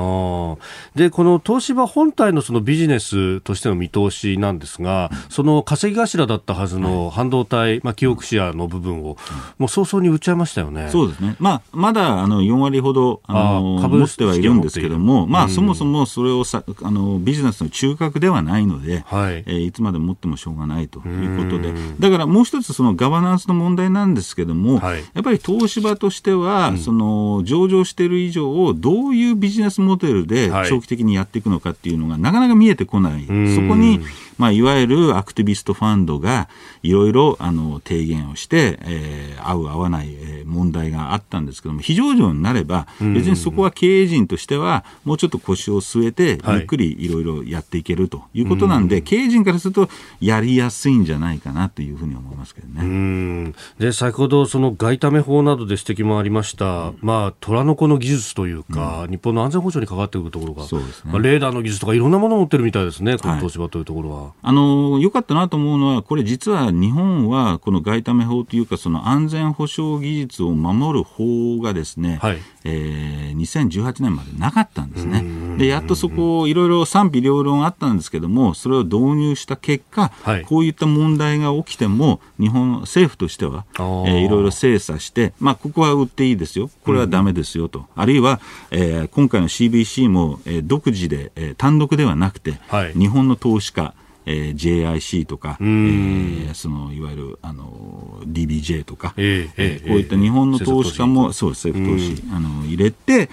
でこの東芝本体のそのビジネスとしての見通しなんですが、その稼ぎ頭だったはずの半導体、まあ、記憶シェアの部分を、もう早々に売っちゃいましたよね。そうですね、まあ、まだあの4割ほどあの持ってはいるんですけども、まあ、そもそもそれをさあのビジネスの中核ではないので、はいえー、いつまで持ってもしょうがないということで、だからもう一つ、そのガバナンスの問題なんですけども、はい、やっぱり東芝としては、うん、その上場している以上、どういうビジネスモデルで長期的にやっていくのかっていうのが、なかなか見えてこない、そこにまあ、いわゆるアクティビストファンドがいろいろあの提言をして、えー、合う合わない問題があったんですけども、非上場になれば、別にそこは経営陣としては、もうちょっと腰を据えて、ゆっくりいろいろやっていけるということなんで、はい、経営陣からすると、やりやすいんじゃないかなというふうに思いますけどね。で先ほど、その外為法などで指摘もありました、まあ、虎の子の技術というか、うん、日本の安全保障に関わってくるところが、ね。まあ、レーダーの技術とか、いろんなものを持ってるみたいですね、この東芝というところは。あのよかったなと思うのは、これ実は日本はこの外為法というか、その安全保障技術を守る法がですね、はい、えー、2018年までなかったんですね。で、やっとそこ、いろいろ賛否両論あったんですけども、それを導入した結果、はい、こういった問題が起きても、日本政府としては、えー、いろいろ精査して、まあ、ここは売っていいですよ、これはだめですよと、うん、あるいは、えー、今回の CBC も、えー、独自で、えー、単独ではなくて、はい、日本の投資家、えー、JIC とか、えー、そのいわゆるあの DBJ とか、えーえー、こういった日本の投資家も、そうです、政府投資あの入れて、え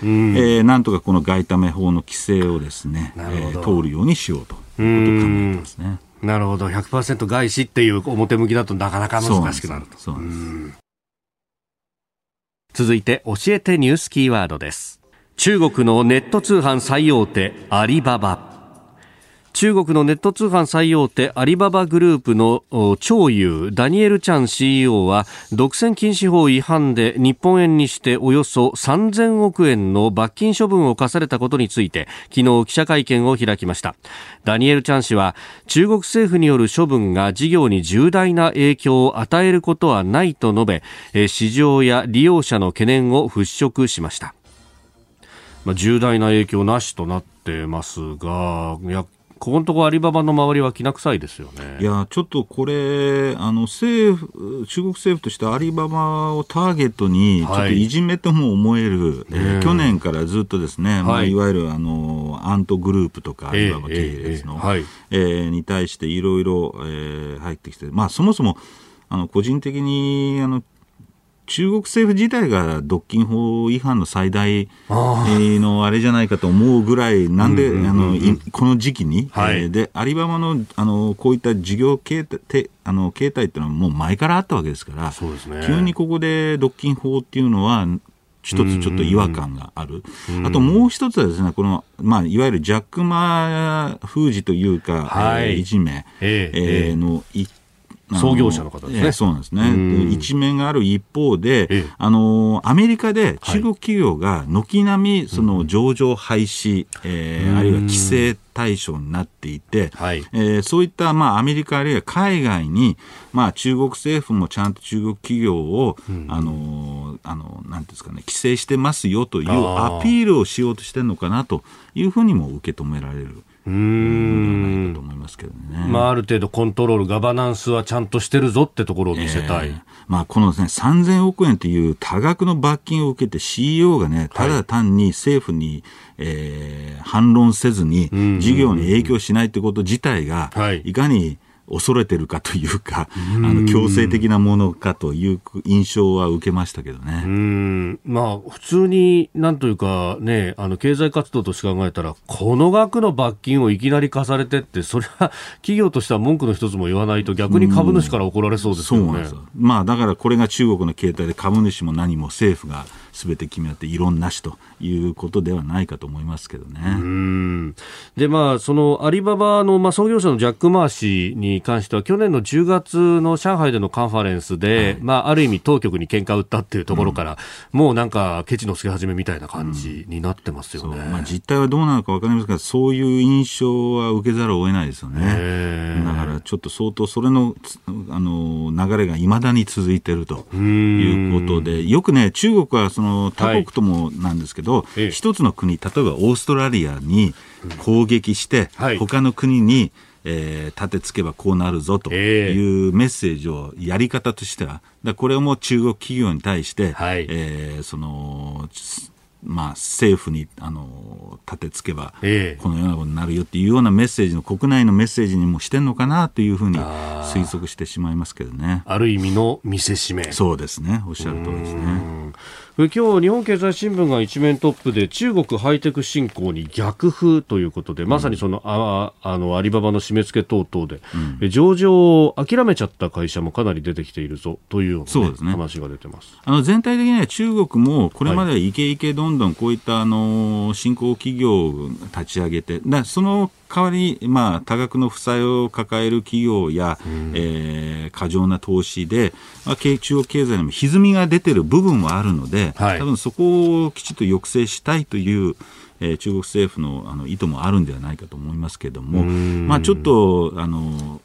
ー、なんとかこの外為法の規制をですね、えー、通るようにしようとうことを考えてますね。なるほど、100%外資っていう表向きだとなかなか難しくなると。続いて、教えてニュースキーワードです。中国のネット通販最大手、アリババ。中国のネット通販最大手アリババグループの張優ダニエル・チャン CEO は独占禁止法違反で日本円にしておよそ3000億円の罰金処分を課されたことについて昨日記者会見を開きました。ダニエル・チャン氏は中国政府による処分が事業に重大な影響を与えることはないと述べ市場や利用者の懸念を払拭しました。まあ、重大な影響なしとなってますが、ここのところアリババの周りはきな臭いですよね。いや、ちょっとこれ、あの政府、中国政府としてアリババをターゲットに、ちょっといじめとも思える、はい、えー、去年からずっとですね、はい。まあ、いわゆるあのアントグループとか、アリババ系列の、えーえーはい、えー、に対していろいろ入ってきて、まあ、そもそもあの個人的にあの中国政府自体が独禁法違反の最大のあれじゃないかと思うぐらい、なんで、あのこの時期に、はい、でアリババのあのこういった事業形態あの形態っていうのはもう前からあったわけですから、そうですね、急にここで独禁法っていうのは、一つちょっと違和感がある。あともう一つはですね、この、まあ、いわゆるジャックマ封じというか、はい、いじめ、えー、えー、の一創業者の方ですね。えー、そうなんですね。一面がある一方で、えー、あのアメリカで中国企業が軒並みその上場廃止、えー、あるいは規制対象になっていて、はい、えー、そういった、まあ、アメリカあるいは海外に、まあ、中国政府もちゃんと中国企業を、うん、あのあのなんですかね、規制してますよというアピールをしようとしてるのかなというふうにも受け止められる。うん。と思いますけどね、まあ、ある程度コントロール、ガバナンスはちゃんとしてるぞってところを見せたい、えー、まあ、この、ね、3000億円という多額の罰金を受けて CEO がね、ただ単に政府に、はい、えー、反論せずに、事業に影響しないということ自体が、いかに恐れてるかというか、あの強制的なものかという印象は受けましたけどね。うんまあ、普通になんというか、ね、あの経済活動として考えたら、この額の罰金をいきなり課されてって、それは企業としては文句の一つも言わないと、逆に株主から怒られそうですよね。まあ、だからこれが中国の形態で株主も何も政府がすべて決め合って異論なしということではないかと思いますけどね。で、まあ、そのアリババの、まあ、創業者のジャック・マー氏に関しては、去年の10月の上海でのカンファレンスで、はい、まあ、ある意味当局に喧嘩を打ったっていうところから、うん、もうなんか、ケチのつけ始めみたいな感じになってますよね。うん、まあ、実態はどうなのか分かりますが、そういう印象は受けざるを得ないですよね。だからちょっと相当それのあの流れがいまだに続いているということで、よくね、中国はその他国ともなんですけど、はい、一つの国、例えばオーストラリアに攻撃して、うんはい、他の国にえー、立てつけばこうなるぞというメッセージをやり方としては、だこれをもう中国企業に対して、はい、え。ー、そのまあ、政府にあの立てつけば、このようなことになるよっていうようなメッセージの国内のメッセージにもしてるのかなというふうに推測してしまいますけどね。ある意味の見せしめ。そうですね。おっしゃる通りですね。今日日本経済新聞が一面トップで中国ハイテク振興に逆風ということで、まさにそのああのアリババの締め付け等々で、うん、上場を諦めちゃった会社もかなり出てきているぞというような、ね、そうですね、話が出てますあの全体的には中国もこれまではイケイケどんどんこういったあの新興企業を立ち上げて、だその代わりに、まあ、多額の負債を抱える企業や、うん、えー、過剰な投資で、まあ、中国経済にも歪みが出てる部分はあるので、はい、多分そこをきちっと抑制したいという、えー、中国政府のあの意図もあるんではないかと思いますけれども、まあ、ちょっとあの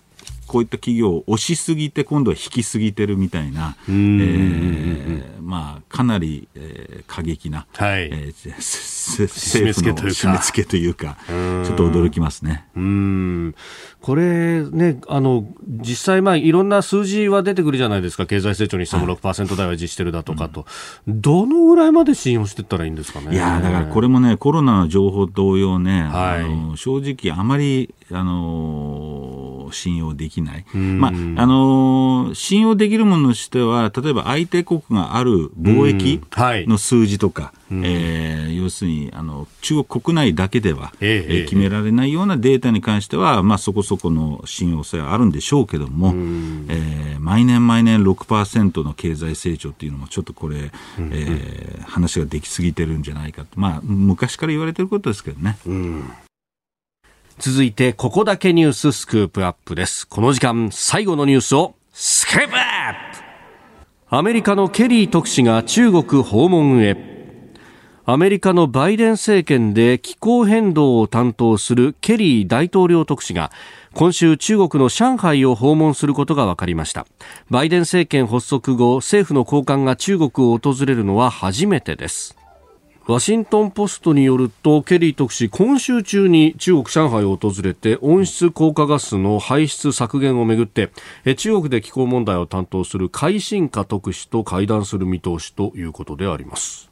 こういった企業を押しすぎて今度は引きすぎてるみたいな、えー、まあ、かなり、えー、過激な、はい。えー、政府の締め付けというか。ちょっと驚きますね。うん。これね、あの、実際、まあ、いろんな数字は出てくるじゃないですか。経済成長にしても6%台は実施してるだとかと、うん、どのぐらいまで信用していったらいいんですかね。いや、だからこれもね、コロナの情報同様ね、はい、あの正直あまり、あの、信用できない。まあ、あの、信用できるものとしては、例えば相手国がある貿易の数字とか、うん、えー、要するにあの中国国内だけでは、ええー、決められないようなデータに関しては、まあ、そこそこの信用性はあるんでしょうけども、うん、えー、毎年毎年6%の経済成長っていうのもちょっとこれ、うん、えー、話ができすぎてるんじゃないかと、まあ、昔から言われてることですけどね。うん続いて、ここだけニューススクープアップです。この時間、最後のニュースを、スクープアップアメリカのケリー特使が中国訪問へ。アメリカのバイデン政権で気候変動を担当するケリー大統領特使が今週中国の上海を訪問することが分かりましたバイデン政権発足後政府の高官が中国を訪れるのは初めてですワシントン・ポストによるとケリー特使今週中に中国上海を訪れて温室効果ガスの排出削減をめぐって中国で気候問題を担当する海進化特使と会談する見通しということであります。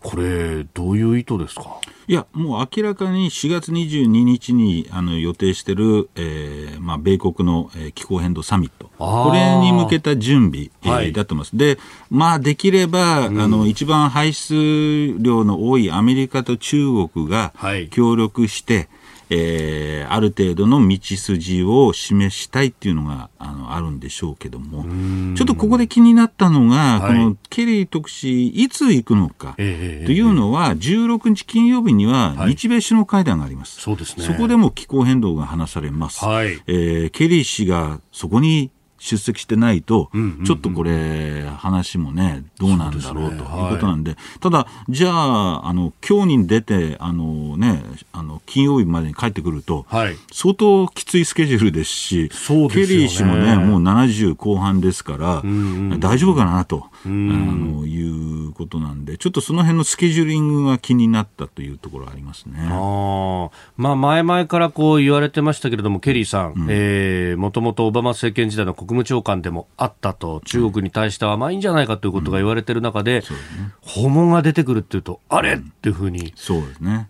これ、どういう意図ですか？いや、もう明らかに4月22日にあの予定している、えーまあ、米国の、えー、気候変動サミット、これに向けた準備、えー、はい、だと思います。で、まあ、できれば、うん、あの一番排出量の多いアメリカと中国が協力して、はいえー、ある程度の道筋を示したいっていうのがあのあるんでしょうけども、ちょっとここで気になったのが、はい、このケリー特使、いつ行くのかというのは、16日金曜日には日米首脳会談があります。はい、そうですね。そこでも気候変動が話されます。はい、えー、ケリー氏がそこに出席してないと、ちょっとこれ、話もね、どうなんだろうということなんで、ただ、じゃあ、あの今日に出て、あのね、あの金曜日までに帰ってくると、相当きついスケジュールですし、ケリー氏もね、もう70後半ですから、大丈夫かなと、あのいうことなんで、ちょっとその辺のスケジューリングが気になったというところありますね。あまあ、前々からこう言われてましたけれども、ケリーさん、もともとオバマ政権時代の国務長官でもあったと、中国に対してはまあいいんじゃないかということが言われている中で、訪問が出てくるっていうと、あれっていうふうに。そうですね。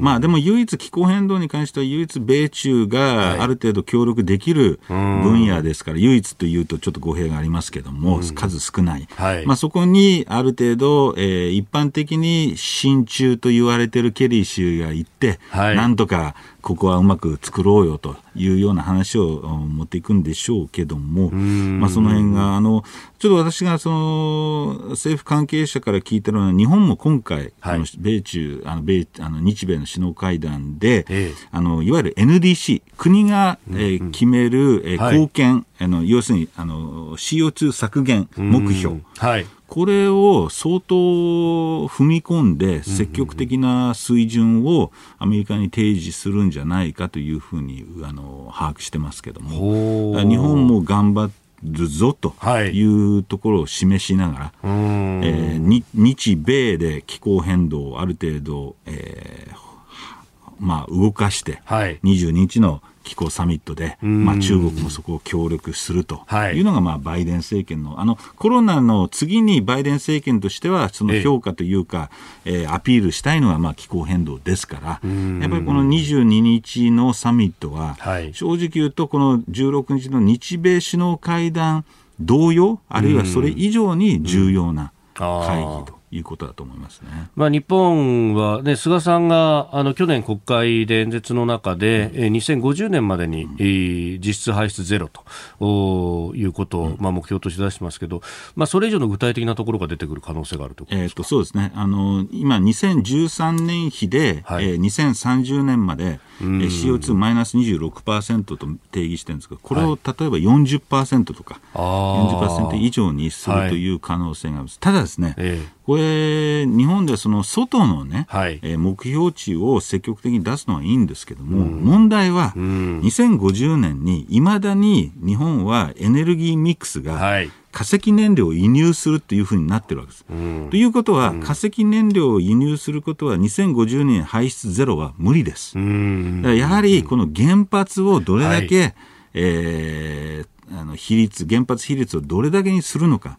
まあでも唯一気候変動に関しては唯一米中がある程度協力できる分野ですから、唯一というとちょっと語弊がありますけども、数少ない。はい、まあそこにある程度、えー、一般的に親中と言われているケリー氏が行って、はい、なんとかここはうまく作ろうよというような話を持っていくんでしょうけども、まあ、その辺が、あの、ちょっと私がその政府関係者から聞いてるのは、日本も今回、はい、米中、あの米あの日米の首脳会談で、ええ、あのいわゆる NDC、国が、えー、決める、えー、貢献、はい、あの要するにあの CO2 削減目標、はい、これを相当踏み込んで積極的な水準をアメリカに提示するんじゃないかというふうにあの把握してますけども。日本も頑張るぞとい。うところを示しながら、はい、えー、日米で気候変動をある程度、えーまあ、動かして、はい、22日の気候サミットで、まあ、中国もそこを協力するとい。うのが、まあ、バイデン政権のあのコロナの次にバイデン政権としてはその評価というか、ええー、アピールしたいのは、まあ、気候変動ですからやっぱりこの22日のサミットは、はい、正直言うとこの16日の日米首脳会談同様あるいはそれ以上に重要な会議と。いうことだと思いますね。まあ、日本は、ね、菅さんがあの去年国会で演説の中で、うん、2050年までに、うん、実質排出ゼロということを、うん、まあ、目標として出してますけど、まあ、それ以上の具体的なところが出てくる可能性があるとえー、とそうですね。あの今、2013年比で、はい、えー、2030年まで、うん、CO2 マイナス26%と定義してるんですけど、これを例えば40%とか、はい、40%以上にするという可能性があります。はい、ただですね、えーこれ、日本でその外のね、はい、えー、目標値を積極的に出すのはいいんですけども、うん、問題は、2050年にいまだに日本はエネルギーミックスが、化石燃料を輸入するっていうふうになってるわけです。うん、ということは、うん、化石燃料を輸入することは2050年排出ゼロは無理です。うん、やはりこの原発をどれだけ、はい、えー、あの比率、原発比率をどれだけにするのか、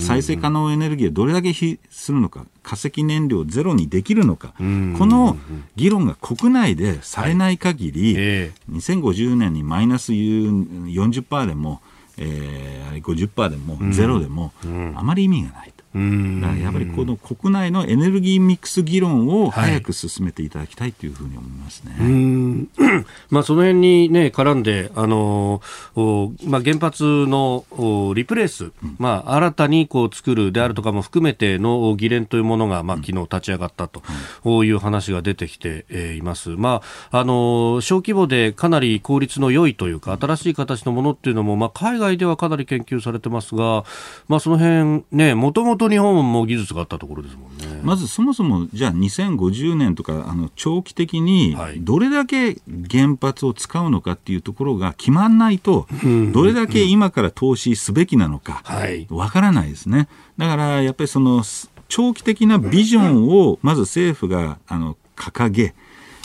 再生可能エネルギーをどれだけするのか、化石燃料ゼロにできるのか、この議論が国内でされない限り、はい。えー、2050年にマイナス40%でも、えー、50%でもゼロでも、あまり意味がない。やっぱりこの国内のエネルギーミックス議論を早く進めていただきたいというふうに思いますね。はい、まあその辺にね絡んであのまあ原発のリプレース、まあ新たにこう作るであるとかも含めての議連というものがまあ昨日立ち上がったという話が出てきています。まああの小規模でかなり効率の良いというか新しい形のものっていうのもまあ海外ではかなり研究されてますが、まあその辺ねもともとと日本も技術があったところですもんね。まずそもそもじゃあ2050年とかあの長期的にどれだけ原発を使うのかっていうところが決まらないと、どれだけ今から投資すべきなのかわからないですね。だからやっぱりその長期的なビジョンをまず政府があの掲げ、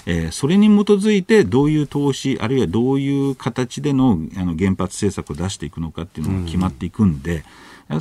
えー、それに基づいてどういう投資あるいはどういう形でのあの原発政策を出していくのかっていうのが決まっていくんで、うん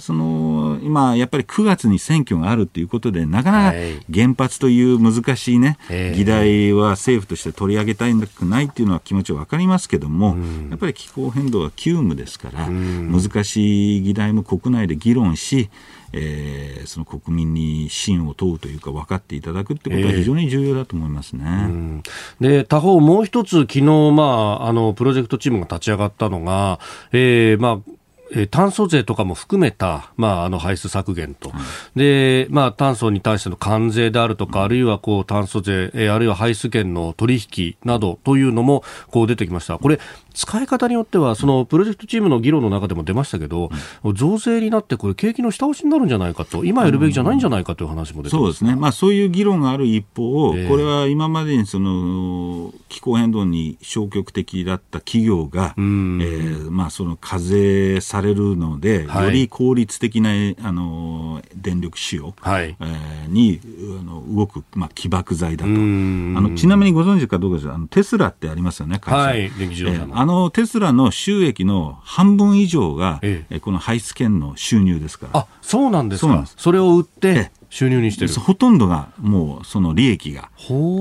その今、やっぱり9月に選挙があるということで、なかなか原発という難しいね、議題は政府として取り上げたいくないっていうのは気持ちは分かりますけども、やっぱり気候変動は急務ですから、難しい議題も国内で議論し、えー、その国民に信を問うというか分かっていただくってことは非常に重要だと思いますね。えー、で他方、もう一つ昨日、まああのプロジェクトチームが立ち上がったのが、えーまあえー、炭素税とかも含めた、まあ、あの排出削減と、でまあ、炭素に対しての関税であるとか、あるいはこう炭素税、えー、あるいは排出権の取引などというのもこう出てきました。これ使い方によっては、そのプロジェクトチームの議論の中でも出ましたけど、うん、増税になって、これ、景気の下押しになるんじゃないかと、今やるべきじゃないんじゃないかという話も出て、うん、そうですね、まあ、そういう議論がある一方、えー、これは今までにその気候変動に消極的だった企業が、えーまあ、その課税されるので、はい、より効率的なあの電力使用、はい。えー、にあの動く、まあ、起爆剤だと。あのちなみにご存知かどうかですあのテスラってありますよね、会社。はい、電気自動車の。あのテスラの収益の半分以上が、ええ、この排出権の収入ですから。あそうなんですか。それを売って、収入にしてる。ほとんどがもうその利益が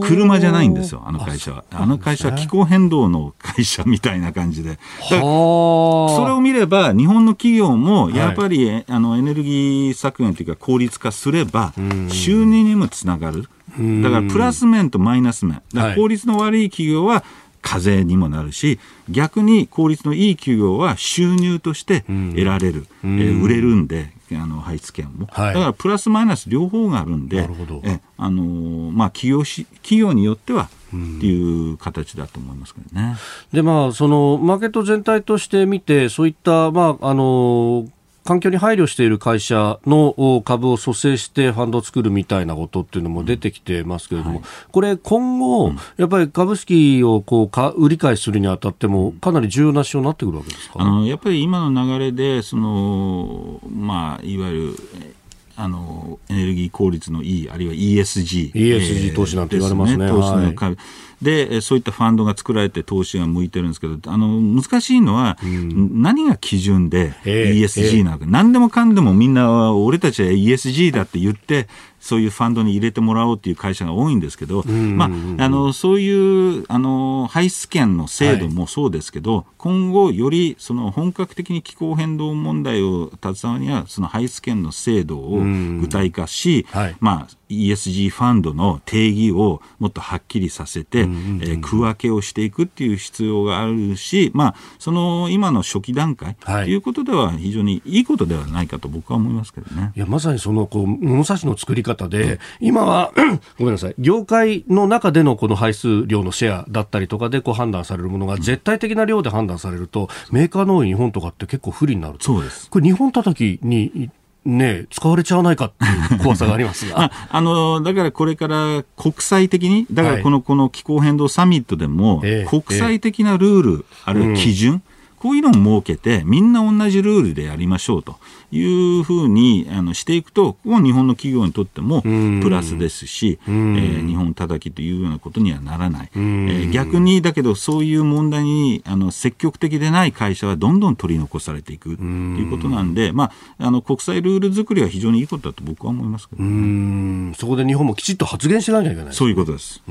車じゃないんですよあの会社は。あの会社は気候変動の会社みたいな感じで。それを見れば日本の企業もやっぱり、はい、あのエネルギー削減というか効率化すれば収入にもつながる。だからプラス面とマイナス面。効率の悪い企業は課税にもなるし逆に効率のいい企業は収入として得られる、えー、売れるんであの配置権も、はい、だからプラスマイナス両方があるんで、えあのまあ、企業し企業によってはっていう形だと思いますけどね。でまあ、そのマーケット全体として見て、そういった、まあ、あの環境に配慮している会社の株を蘇生してファンドを作るみたいなことっていうのも出てきてますけれども、はい、これ、今後、やっぱり株式をこうか売り買いするにあたっても、かなり重要な指標になってくるわけですか？あのやっぱり今の流れで、そのまあ、いわゆるあのエネルギー効率のいい、あるいは ESG。ESG 投資なんて言われますね。投資の株、はいで、そういったファンドが作られて投資が向いてるんですけど、あの、難しいのは、うん、何が基準で ESG なのか、えー、何でもかんでもみんな、俺たちは ESG だって言って、そういうファンドに入れてもらおうっていう会社が多いんですけど、まあ、あのそういうあの排出権の制度もそうですけど、はい、今後、よりその本格的に気候変動問題を携わるには、その排出権の制度を具体化し、はい、まあ、ESG ファンドの定義をもっとはっきりさせて、えー、区分けをしていくっていう必要があるし、まあ、その今の初期段階とい。うことでは非常にいいことではないかと僕は思いますけどね。いやまさにそのこう物差しの作り方で、うん、今は ごめんなさい。業界の中でのこの排出量のシェアだったりとかでこう判断されるものが絶対的な量で判断されるとメーカーの多い日本とかって結構不利になるそうです。これ日本叩きにね、使われちゃわないかっていう怖さがありますが。ああのだからこれから国際的に、だからこの,、この気候変動サミットでも、国際的なルール、あるいは基準、こういうのを設けて、みんな同じルールでやりましょうというふうにあのしていくと、ここは日本の企業にとってもプラスですし、えー、日本叩きというようなことにはならない、えー、逆にだけど、そういう問題にあの積極的でない会社はどんどん取り残されていくということなんで、まあ、あの国際ルール作りは非常にいいことだと僕は思いますけど、ね、そこで日本もきちっと発言しなきゃいけない、そういうことです。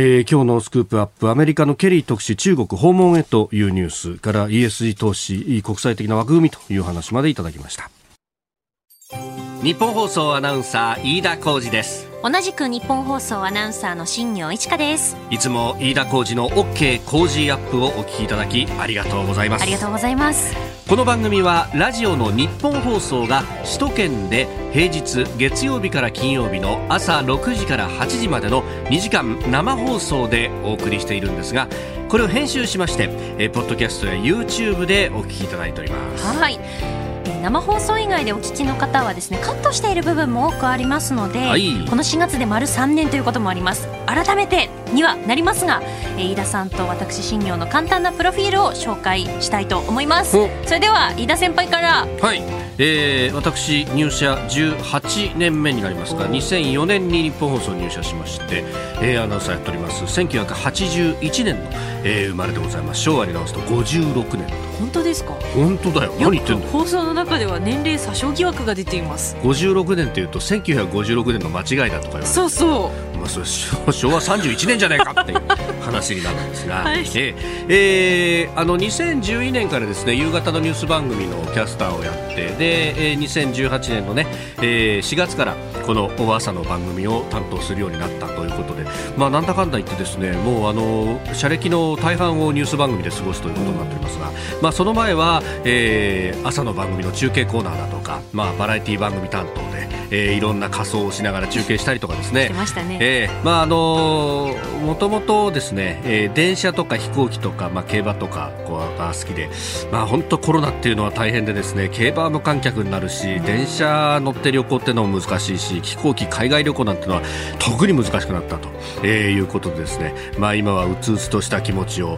えー、今日のスクープアップアメリカのケリー特使中国訪問へというニュースから ESG 投資国際的な枠組みという話までいただきました。日本放送アナウンサー飯田浩二です。同じく日本放送アナウンサーの新業一華です。いつも飯田浩二の OK 工事アップをお聞きいただきありがとうございます。ありがとうございます。この番組はラジオの日本放送が首都圏で平日月曜日から金曜日の朝6時から8時までの2時間生放送でお送りしているんですがこれを編集しましてえポッドキャストや YouTube でお聞きいただいております。はい生放送以外でお聞きの方はですねカットしている部分も多くありますので、はい、この4月で丸3年ということもあります。改めてにはなりますが、えー、飯田さんと私新業の簡単なプロフィールを紹介したいと思います。それでは飯田先輩から。はい。えー、私入社18年目になりますが2004年に日本放送入社しまして、えー、アナウンサーやっております。1981年の、えー、生まれでございます。昭和に直すと56年。本当ですか？本当だよ。何言ってんの？放送の中では年齢詐称疑惑が出ています。56年というと1956年の間違いだとかそうそう。まあ、それ昭和31年じゃないかっていう話になるんですが、はい、ええ。ー、あの2012年からですね夕方のニュース番組のキャスターをやってで、えー、2018年のね、えー、4月からこの朝の番組を担当するようになったということで、まあ、なんだかんだ言ってですねもうあの社歴の大半をニュース番組で過ごすということになっておりますが、まあ、その前は、えー、朝の番組の中継コーナーだとか、まあ、バラエティ番組担当で、えー、いろんな仮装をしながら中継したりとかですね。えー、まああのもともとですね、えー、電車とか飛行機とか、まあ、競馬とかこうが好きで、まあ、本当コロナっていうのは大変でですね競馬無観客になるし電車乗って旅行っていうのも難しいし飛行機海外旅行なんてのは特に難しくなったと、えー、いうことでですね、まあ、今はうつうつとした気持ちを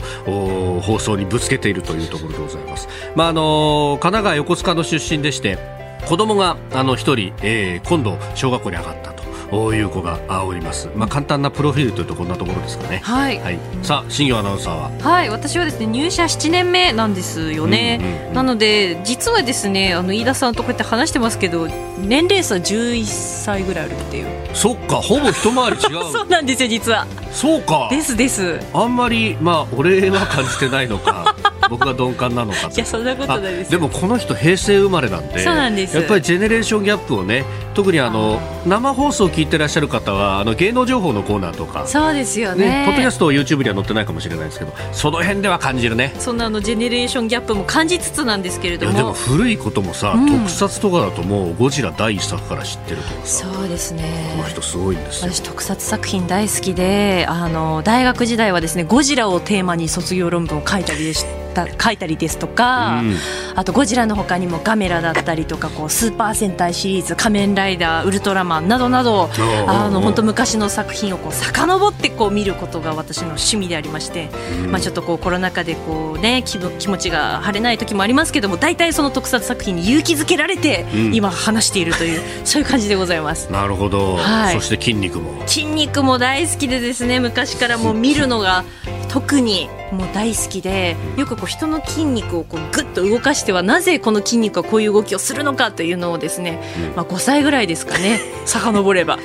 放送にぶつけているというところでございます。まああの神奈川横須賀の出身でして子供があの1人、えー、今度小学校に上がったという子がおります。まあ、簡単なプロフィールというとこんなところですかね。はい。はい、さあ、新業アナウンサーは？はい、私はですね、入社7年目なんですよね。うんうんうん、なので、実はですね、あの飯田さんとこうやって話してますけど、年齢差11歳ぐらいあるっていう。そっか、ほぼ一回り違う。そうなんですよ、実は。そうか。ですです。あんまり、まあ、俺は感じてないのか。僕が鈍感なのかいやそんなことないですでもこの人平成生まれなんでそうなんです。やっぱりジェネレーションギャップをね特にあの生放送を聞いてらっしゃる方はあの芸能情報のコーナーとか。そうですよね。ねポッドキャスト YouTube には載ってないかもしれないですけどその辺では感じるね。そんなあのジェネレーションギャップも感じつつなんですけれども。でも古いこともさ、うん、特撮とかだともうゴジラ第一作から知ってるとかさ。そうですね。この人すごいんです私特撮作品大好きであの大学時代はですねゴジラをテーマに卒業論文を書いたりでした書いたりですとか、うん、あとゴジラの他にもガメラだったりとかこうスーパー戦隊シリーズ仮面ライダーウルトラマンなどなどあの本当昔の作品をこう遡ってこう見ることが私の趣味でありまして、うん、まあ、ちょっとこうコロナ禍でこう、ね、気気持ちが晴れない時もありますけども大体その特撮作品に勇気づけられて、今話しているという、そういう感じでございます。なるほど、はい、そして筋肉も。筋肉も大好きでですね昔からもう見るのが特にもう大好きでよくこう人の筋肉をこうぐっと動かしてはなぜこの筋肉はこういう動きをするのかというのをですね、まあ、5歳ぐらいですかね。遡れば。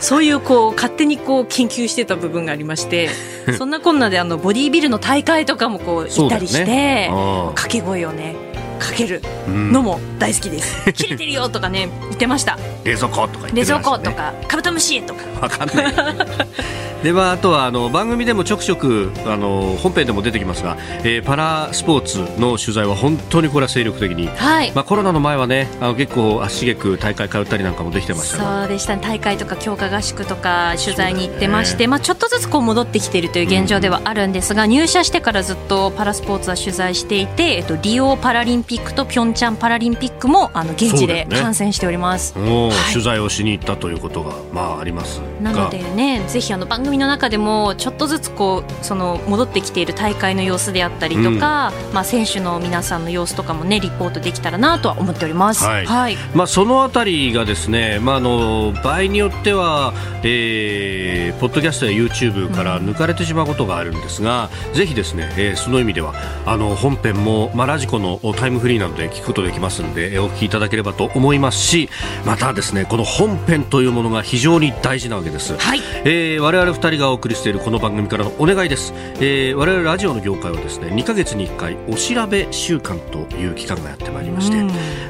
そういうこう勝手にこう研究してた部分がありまして そんなこんなであのボディービルの大会とかもこう行ったりして、掛け声をねかけるのも大好きです、うん、切れてるよとかね言ってました。冷蔵庫とかね、冷蔵庫とかカブトムシとか。わかんない。ではあとはあの番組でもちょくちょくあの本編でも出てきますが、えー、パラスポーツの取材は本当にこれは精力的に、はい、まあ、コロナの前はねあの結構足しげく大会通ったりなんかもできてましたそうでした、ね、大会とか強化合宿とか取材に行ってまして、ね、まあ、ちょっとずつこう戻ってきているという現状ではあるんですが、うん、入社してからずっとパラスポーツは取材していて、えっと、リオパラリンピックとピョンチャンパラリンピックもあの現地で観戦しております、ねはい、取材をしに行ったということが、まあ、ありますなのでねぜひあの番組の中でもちょっとずつこうその戻ってきている大会の様子であったりとか、うん、まあ、選手の皆さんの様子とかも、ね、リポートできたらなとは思っております、はい、はい、まあ、そのあたりがですね、まあ、あの場合によっては、えー、ポッドキャストや YouTube から抜かれてしまうことがあるんですが、うん、ぜひですね、えー、その意味ではあの本編も、まあ、ラジコのタイムフリーなので聞くことできますのでお聞きいただければと思いますしまたですねこの本編というものが非常に大事なわけです、はい。えー、我々2人がお送りしているこの番組からのお願いです、えー、我々ラジオの業界はですね2か月に1回お調べ週間という期間がやってまいりまして、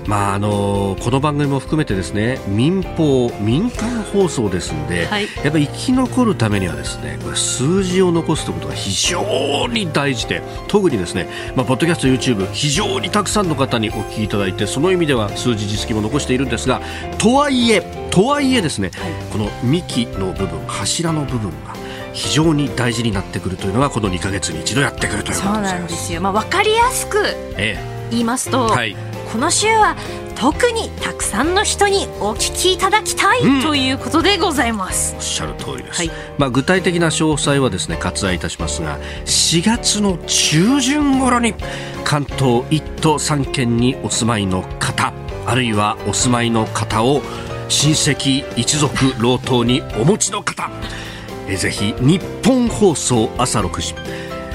まああのこの番組も含めてですね民放民間放送ですんで、はい、やっぱり生き残るためにはですねこれ数字を残すということが非常に大事で特にですね、まあ、ポッドキャスト YouTube 非常にたくさんの方にお聞きいただいてその意味では数字実績も残しているんですがとはいえとはいえですね、はい、この幹の部分柱の部分が非常に大事になってくるというのがこの2か月に一度やってくるということそうなんですよ、まあ、分かりやすく言いますと、ええはい、この週は特にたくさんの人にお聞きいただきたい、うん、ということでございます。おっしゃる通りです、はい、まあ、具体的な詳細はですね割愛いたしますが4月の中旬頃に関東1都3県にお住まいの方あるいはお住まいの方を親戚一族老頭にお持ちの方えぜひ日本放送朝6時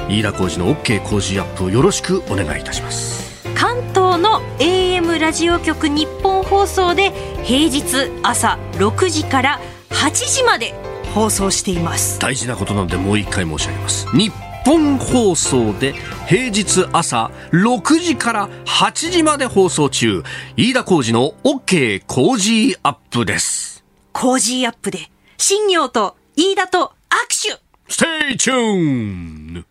飯田浩司の OK 工事アップをよろしくお願いいたします関東の AM ラジオ局日本放送で平日朝6時から8時まで放送しています。大事なことなのでもう一回申し上げます。日本放送で平日朝6時から8時まで放送中。飯田浩司の OK! Cozy up! です。 Cozy up! で新行と飯田と握手。 Stay tune